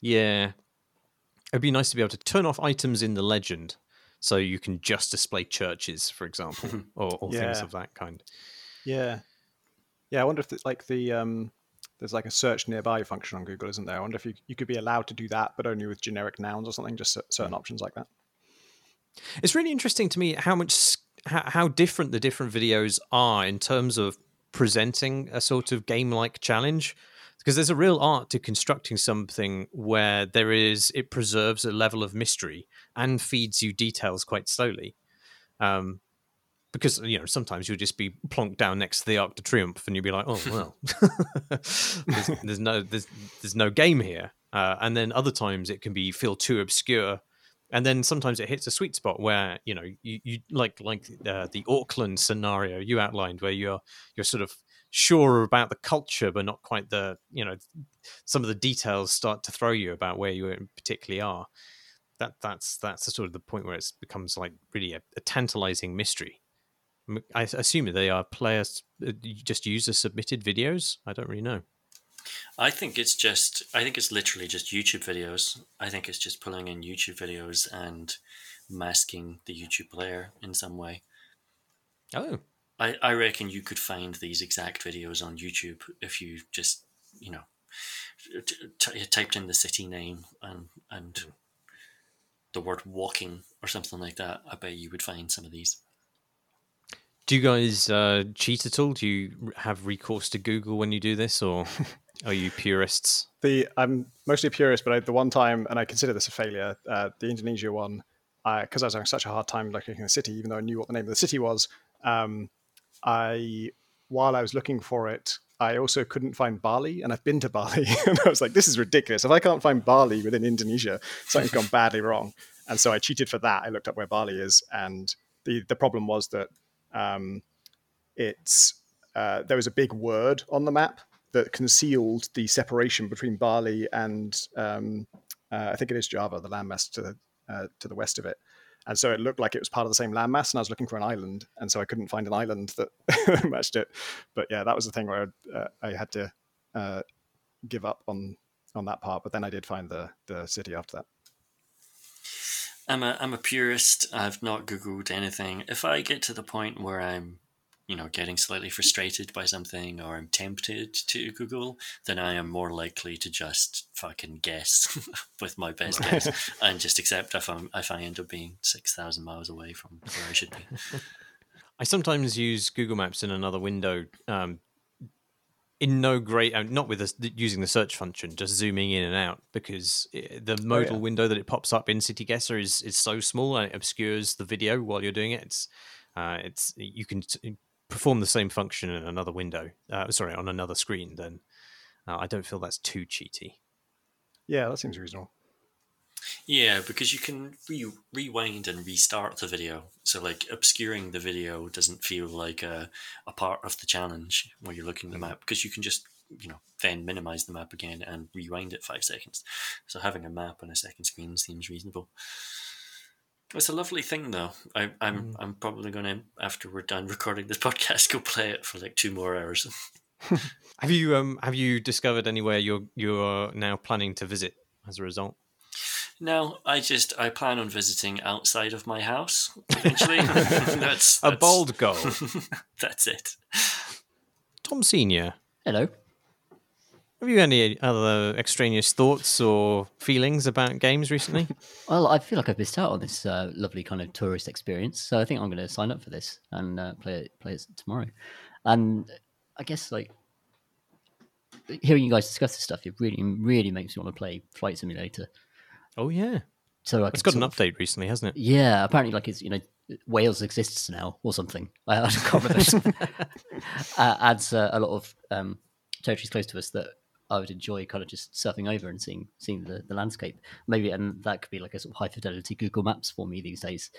yeah, it'd be nice to be able to turn off items in the legend so you can just display churches, for example, or, or yeah. things of that kind. Yeah, yeah. I wonder if it's like the um, there's like a search nearby function on Google, isn't there? I wonder if you, you could be allowed to do that, but only with generic nouns or something, just certain mm. options like that. It's really interesting to me how much how, how different the different videos are in terms of presenting a sort of game-like challenge because there's a real art to constructing something where there is it preserves a level of mystery and feeds you details quite slowly um, because you know sometimes you'll just be plonked down next to the Arc de Triomphe and you'll be like, oh well, there's, there's, no there's there's no game here. Uh, and then other times it can be feel too obscure, and then sometimes it hits a sweet spot where you know you, you like like uh, the Auckland scenario you outlined where you're you're sort of sure about the culture but not quite the you know some of the details start to throw you about where you particularly are that that's that's the sort of the point where it becomes like really a, a tantalizing mystery I assume they are players uh, just user submitted videos. I don't really know. I think it's just. I think it's literally just YouTube videos. I think it's just pulling in YouTube videos and masking the YouTube player in some way. Oh. I, I reckon you could find these exact videos on YouTube if you just, you know, t- typed in the city name and and hmm. the word walking or something like that. I bet you would find some of these. Do you guys uh, cheat at all? Do you have recourse to Google when you do this, or are you purists? The I'm mostly a purist, but I, the one time, and I consider this a failure, uh, the Indonesia one, because I, I, was having such a hard time locating the city, even though I knew what the name of the city was. Um, I, while I was looking for it, I also couldn't find Bali, and I've been to Bali, and I was like, "This is ridiculous! If I can't find Bali within Indonesia, something's gone badly wrong." And so I cheated for that. I looked up where Bali is, and the the problem was that um, it's uh, there was a big word on the map that concealed the separation between Bali and um, uh, I think it is Java, the landmass to the uh, to the west of it. And so it looked like it was part of the same landmass, and I was looking for an island, and so I couldn't find an island that matched it. But yeah, that was the thing where uh, I had to uh, give up on on that part. But then I did find the the city after that. I'm a I'm a purist. I've not googled anything. If I get to the point where I'm, you know, getting slightly frustrated by something or I'm tempted to Google, then I am more likely to just fucking guess with my best guess and just accept if I'm if I end up being six thousand miles away from where I should be. I sometimes use Google Maps in another window um, in no great, uh, not with the, using the search function, just zooming in and out because the modal oh, yeah. window that it pops up in City Guesser is is so small and it obscures the video while you're doing it. It's uh, it's you can t- perform the same function in another window. Uh, sorry, on another screen. Then uh, I don't feel that's too cheaty. Yeah, that seems reasonable. Yeah, because you can re- rewind and restart the video. So, like, obscuring the video doesn't feel like a, a part of the challenge where you're looking at the mm-hmm. map because you can just, you know, then minimize the map again and rewind it five seconds. So, having a map on a second screen seems reasonable. It's a lovely thing, though. I, I'm mm. I'm probably going to after we're done recording this podcast go play it for like two more hours. have you um have you discovered anywhere you're you're now planning to visit as a result? No, I just I plan on visiting outside of my house eventually. that's, that's, a bold goal. that's it. Tom Senior. Hello. Have you any other extraneous thoughts or feelings about games recently? well, I feel like I've missed out on this uh, lovely kind of tourist experience, so I think I'm going to sign up for this and uh, play it play it tomorrow. And I guess like hearing you guys discuss this stuff, it really really makes me want to play Flight Simulator. Oh yeah. So it's got an update recently, hasn't it? Yeah, apparently, like it's you know Wales exists now or something. I, I can't remember. uh, adds uh, a lot of um, territories close to us that I would enjoy kind of just surfing over and seeing seeing the, the landscape. Maybe and that could be like a sort of high fidelity Google Maps for me these days,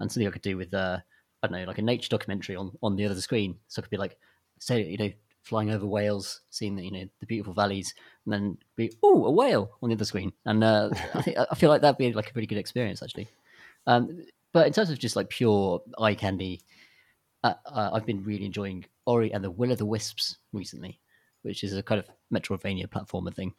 and something I could do with uh, I don't know like a nature documentary on on the other screen. So it could be like say you know flying over Wales, seeing the you know the beautiful valleys, and then be oh a whale on the other screen. And uh, I think I feel like that'd be like a pretty good experience actually. Um, but in terms of just like pure eye candy, uh, uh, I've been really enjoying Ori and the Will of the Wisps recently, which is a kind of Metroidvania platformer thing.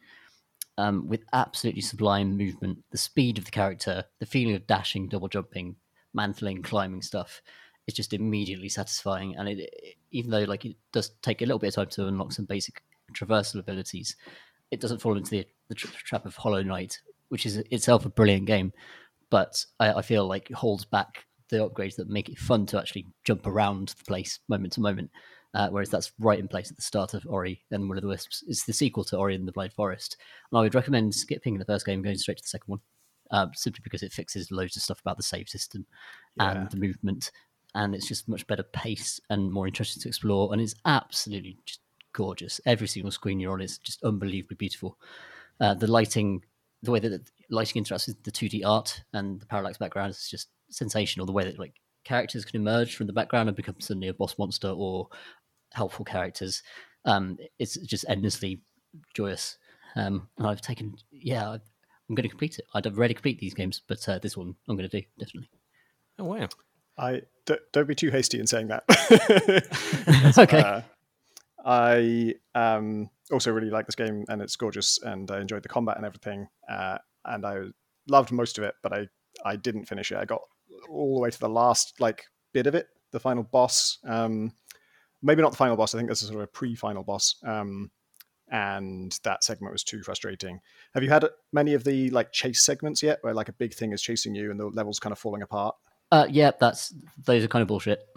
Um, with absolutely sublime movement, the speed of the character, the feeling of dashing, double jumping, mantling, climbing stuff, is just immediately satisfying. And it, it, even though like it does take a little bit of time to unlock some basic traversal abilities, it doesn't fall into the, the tra- trap of Hollow Knight, which is itself a brilliant game, but I, I feel like holds back the upgrades that make it fun to actually jump around the place moment to moment. Uh, whereas that's right in place at the start of Ori and Will of the Wisps. It's the sequel to Ori and the Blind Forest. And I would recommend skipping the first game, going straight to the second one, uh, simply because it fixes loads of stuff about the save system Yeah. and the movement. And it's just much better pace and more interesting to explore. And it's absolutely just gorgeous. Every single screen you're on is just unbelievably beautiful. Uh, the lighting, the way that the lighting interacts with the 2D art and the parallax background is just sensational. The way that like characters can emerge from the background and become suddenly a boss monster or helpful characters. Um, it's just endlessly joyous. Um, and I've taken, yeah, I- I'm going to complete it. I'd already complete these games, but uh, this one I'm going to do definitely. Oh wow. I don't, don't be too hasty in saying that. okay. Uh, I um, also really like this game, and it's gorgeous, and I enjoyed the combat and everything, uh, and I loved most of it. But I I didn't finish it. I got all the way to the last like bit of it, the final boss. Um, maybe not the final boss. I think this is sort of a pre-final boss. Um, and that segment was too frustrating. Have you had many of the like chase segments yet, where like a big thing is chasing you and the levels kind of falling apart? Uh, yeah, that's those are kind of bullshit.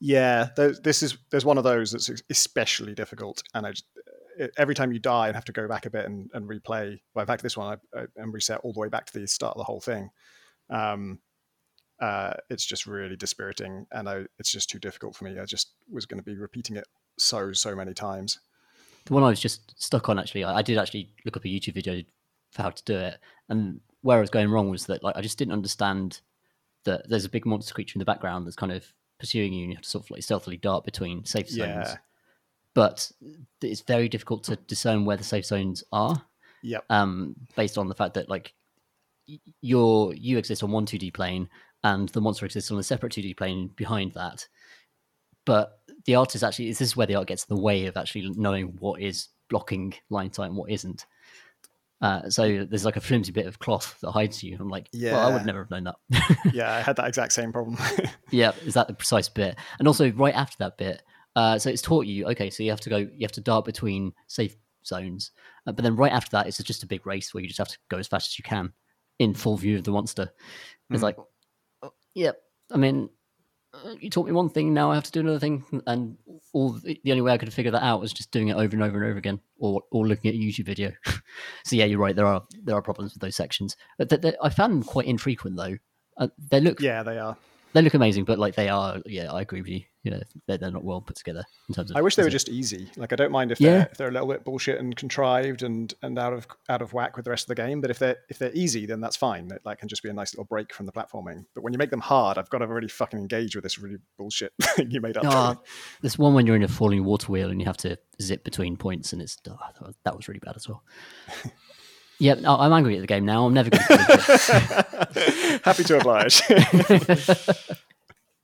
Yeah, th- this is there's one of those that's especially difficult, and I just, every time you die, I have to go back a bit and, and replay. Well, in fact, this one I, I and reset all the way back to the start of the whole thing. Um, uh, it's just really dispiriting, and I, it's just too difficult for me. I just was going to be repeating it so so many times. the one I was just stuck on actually, I, I did actually look up a YouTube video for how to do it, and where I was going wrong was that like I just didn't understand that there's a big monster creature in the background that's kind of pursuing you, and you have to sort of like stealthily dart between safe zones. Yeah. But it's very difficult to discern where the safe zones are, Yep. um, based on the fact that like you're you exist on one 2D plane, and the monster exists on a separate 2D plane behind that. But the art is actually this is where the art gets in the way of actually knowing what is blocking line time, and what isn't. Uh, so there's like a flimsy bit of cloth that hides you. I'm like, well, I would never have known that. yeah, I had that exact same problem. yeah, is that the precise bit? And also right after that bit, uh, so it's taught you, okay, so you have to go, you have to dart between safe zones, uh, but then right after that, it's just a big race where you just have to go as fast as you can in full view of the monster. It's Mhm. like, yeah, I mean, uh, you taught me one thing, now I have to do another thing, and all the the only way I could figure that out was just doing it over and over and over again, or or looking at a YouTube video. so yeah, you're right. There are there are problems with those sections. But th- th- I found them quite infrequent though. Uh, they look yeah, they are. they look amazing, but like they are, yeah, I agree with you. You know, they're, they're not well put together in terms of. I wish they were physics. just easy. Like I don't mind if they're if they're a little bit bullshit and contrived and and out of out of whack with the rest of the game. But if they're if they're easy, then that's fine. That like can just be a nice little break from the platforming. But when you make them hard, I've got to really fucking engage with this really bullshit thing you made up. Oh, there's one when you're in a falling water wheel and you have to zip between points, and it's oh, that, was, really bad as well. yeah, I'm angry at the game now. I'm never going to. Happy to oblige.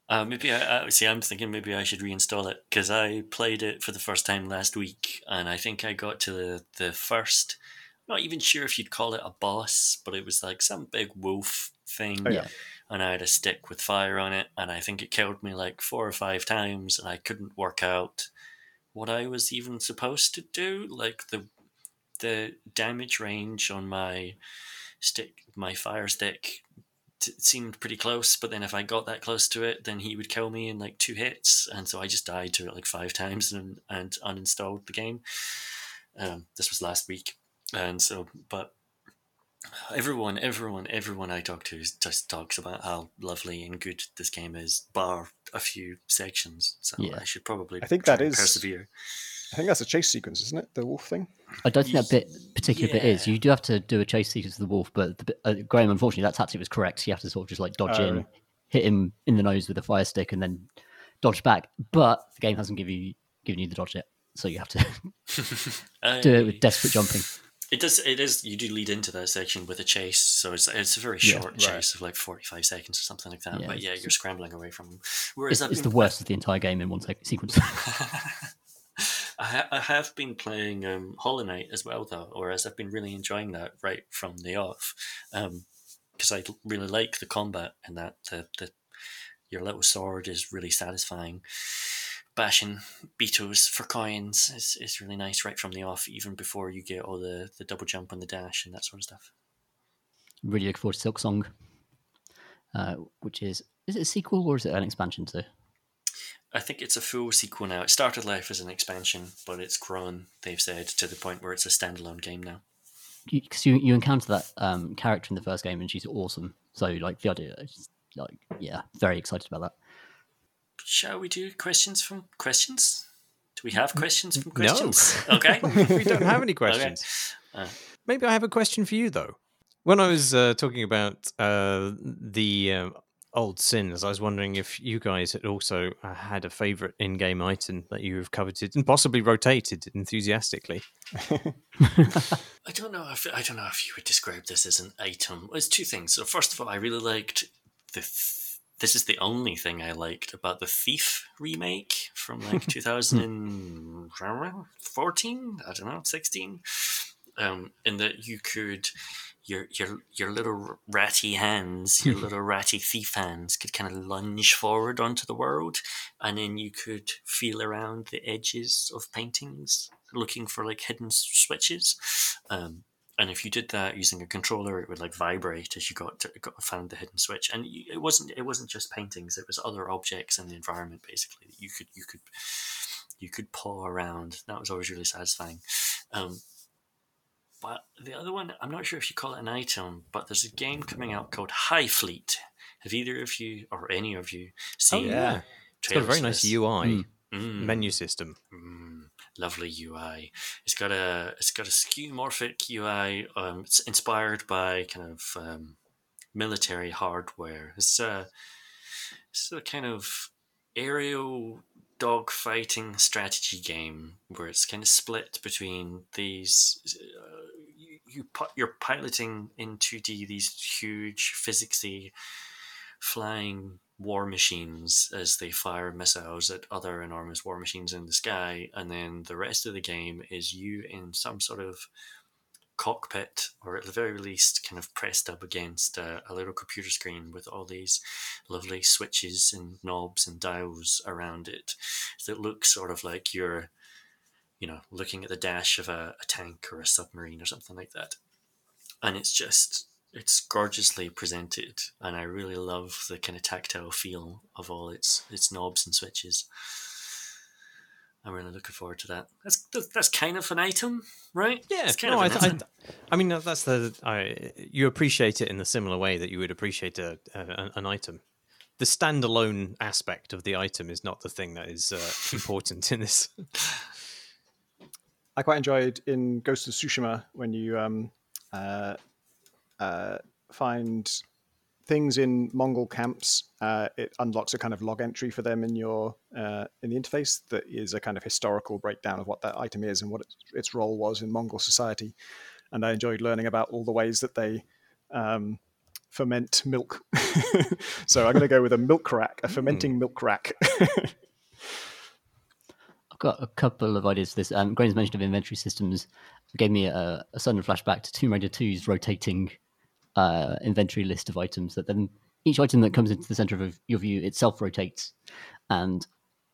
Uh, maybe I, I see. I'm thinking maybe I should reinstall it because I played it for the first time last week, and I think I got to the the first. Not even sure if you'd call it a boss, but it was like some big wolf thing, Oh, yeah. and I had a stick with fire on it, and I think it killed me like four or five times, and I couldn't work out what I was even supposed to do. Like the the damage range on my stick, my fire stick, t- seemed pretty close. But then if I got that close to it, then he would kill me in like two hits, and so I just died to it like five times and and uninstalled the game. Um, this was last week, and so but Everyone, everyone, everyone I talk to just talks about how lovely and good this game is, bar a few sections. So Yeah. I should probably. I think that is- persevere. I think that's a chase sequence, isn't it? The wolf thing. I don't think that bit particular bit is. You do have to do a chase sequence of the wolf, but the, uh, Graham, unfortunately, that tactic was correct. You have to sort of just like dodge Oh. in, hit him in the nose with a fire stick, and then dodge back. But the game hasn't given you given you the dodge yet, so you have to do it with desperate jumping. It does. It is. You do lead into that section with a chase, so it's it's a very Yeah, short right. chase of like forty five seconds or something like that. Yeah, but yeah, you're scrambling away from. Whereas It's, it's the worst of the entire game in one sec- sequence. I, ha- I have been playing um, Hollow Knight as well, though, whereas I've been really enjoying that right from the off, because I really like the combat and that the, the your little sword is really satisfying. Bashing beetles for coins is, is really nice right from the off, even before you get all the, the double jump and the dash and that sort of stuff. really look forward to Silksong, uh, which is is it a sequel or is it an expansion to? I think it's a full sequel now. It started life as an expansion, but it's grown, they've said, to the point where it's a standalone game now. Because you, you encounter that um, character in the first game and she's awesome. So like the idea, is, like yeah, very excited about that. Shall we do questions from questions? Do we have questions from questions? No. questions? Okay. we don't have any questions. Uh, Maybe I have a question for you though. When I was uh, talking about uh, the um, old sins, I was wondering if you guys had also uh, had a favorite in-game item that you have coveted and possibly rotated enthusiastically. I don't know if I don't know if you would describe this as an item. It's two things. So first of all, I really liked the. Th- this is the only thing I liked about the Thief remake from like 2014. I don't know, 16. Um, in that you could. Your, your your little ratty hands, your little ratty thief hands, could kind of lunge forward onto the world, and then you could feel around the edges of paintings, looking for like hidden switches. Um, and if you did that using a controller, it would like vibrate as you got, to, got found the hidden switch. And it wasn't it wasn't just paintings; it was other objects in the environment basically that you could you could you could paw around. That was always really satisfying. Um, but the other one, I'm not sure if you call it an item, but there's a game coming out called Highfleet. Have either of you or any of you seen? Oh, yeah. It's got a very nice? UI Mm. menu system. Mm, lovely UI. It's got a it's got a skeuomorphic UI. Um, it's inspired by kind of um, military hardware. It's a it's a kind of aerial dogfighting strategy game where it's kind of split between these. Uh, you, you're piloting in two D these huge physicsy flying war machines as they fire missiles at other enormous war machines in the sky, and then the rest of the game is you in some sort of cockpit, or at the very least, kind of pressed up against a, a little computer screen with all these lovely switches and knobs and dials around it that look sort of like you're, you know, looking at the dash of a, a tank or a submarine or something like that. And it's just it's gorgeously presented and I really love the kind of tactile feel of all its its knobs and switches. I'm really looking forward to that. That's that's kind of an item, right? Yeah, it's kind no, of I, th- I, I mean that's the I, you appreciate it in the similar way that you would appreciate a, a an- an item. The standalone aspect of the item is not the thing that is uh, important in this. I quite enjoyed in Ghost of Tsushima when you um, uh, uh, find things in Mongol camps. Uh, it unlocks a kind of log entry for them in your uh, in the interface that is a kind of historical breakdown of what that item is and what its, its role was in Mongol society. And I enjoyed learning about all the ways that they um, ferment milk. so I'm going to go with a milk rack, a fermenting milk rack. Got a couple of ideas for this. Um, Graham's mention of inventory systems gave me a, a sudden flashback to Tomb Raider 2's rotating uh, inventory list of items that then each item that comes into the center of your view itself rotates. And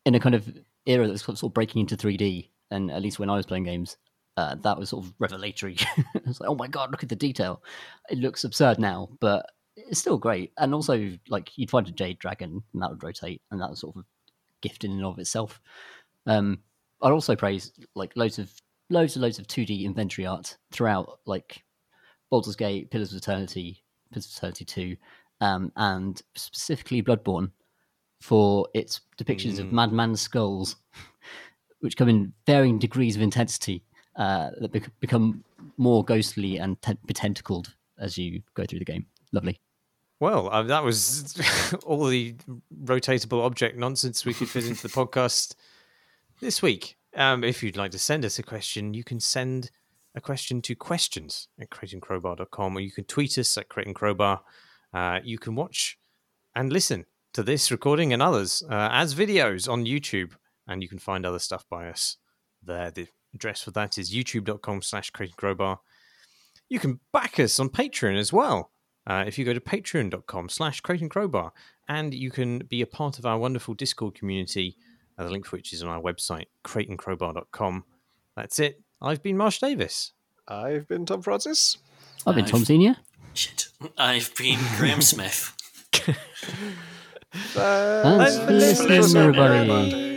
in a kind of era that's sort of breaking into 3D, and at least when I was playing games, uh, that was sort of revelatory. it's like, oh my god, look at the detail. It looks absurd now, but it's still great. And also, like, you'd find a jade dragon, and that would rotate, and that was sort of gift in and of itself. Um, I'd also praise like loads of loads and loads of 2D inventory art throughout, like Baldur's Gate, Pillars of Eternity, Pillars of Eternity 2, um, and specifically Bloodborne for its depictions of Mm. madman skulls, which come in varying degrees of intensity uh, that bec- become more ghostly and te- tentacled as you go through the game. Lovely. Well, uh, that was all the rotatable object nonsense we could fit into the podcast this week. Um, if you'd like to send us a question, you can send a question to questions at crateandcrowbar.com or you can tweet us at Crate and Crowbar. Uh, you can watch and listen to this recording and others uh, as videos on YouTube, and you can find other stuff by us there. The address for that is youtube.com slash Crate and Crowbar. You can back us on Patreon as well. Uh, if you go to patreon.com slash Crate and Crowbar, and you can be a part of our wonderful Discord community, uh, the link for which is on our website, crateandcrowbar.com. That's it. I've been Marsh Davis. I've been Tom Francis. I've been I've- Tom Senior. Shit. I've been Graham Smith. Thanks for listening, everybody.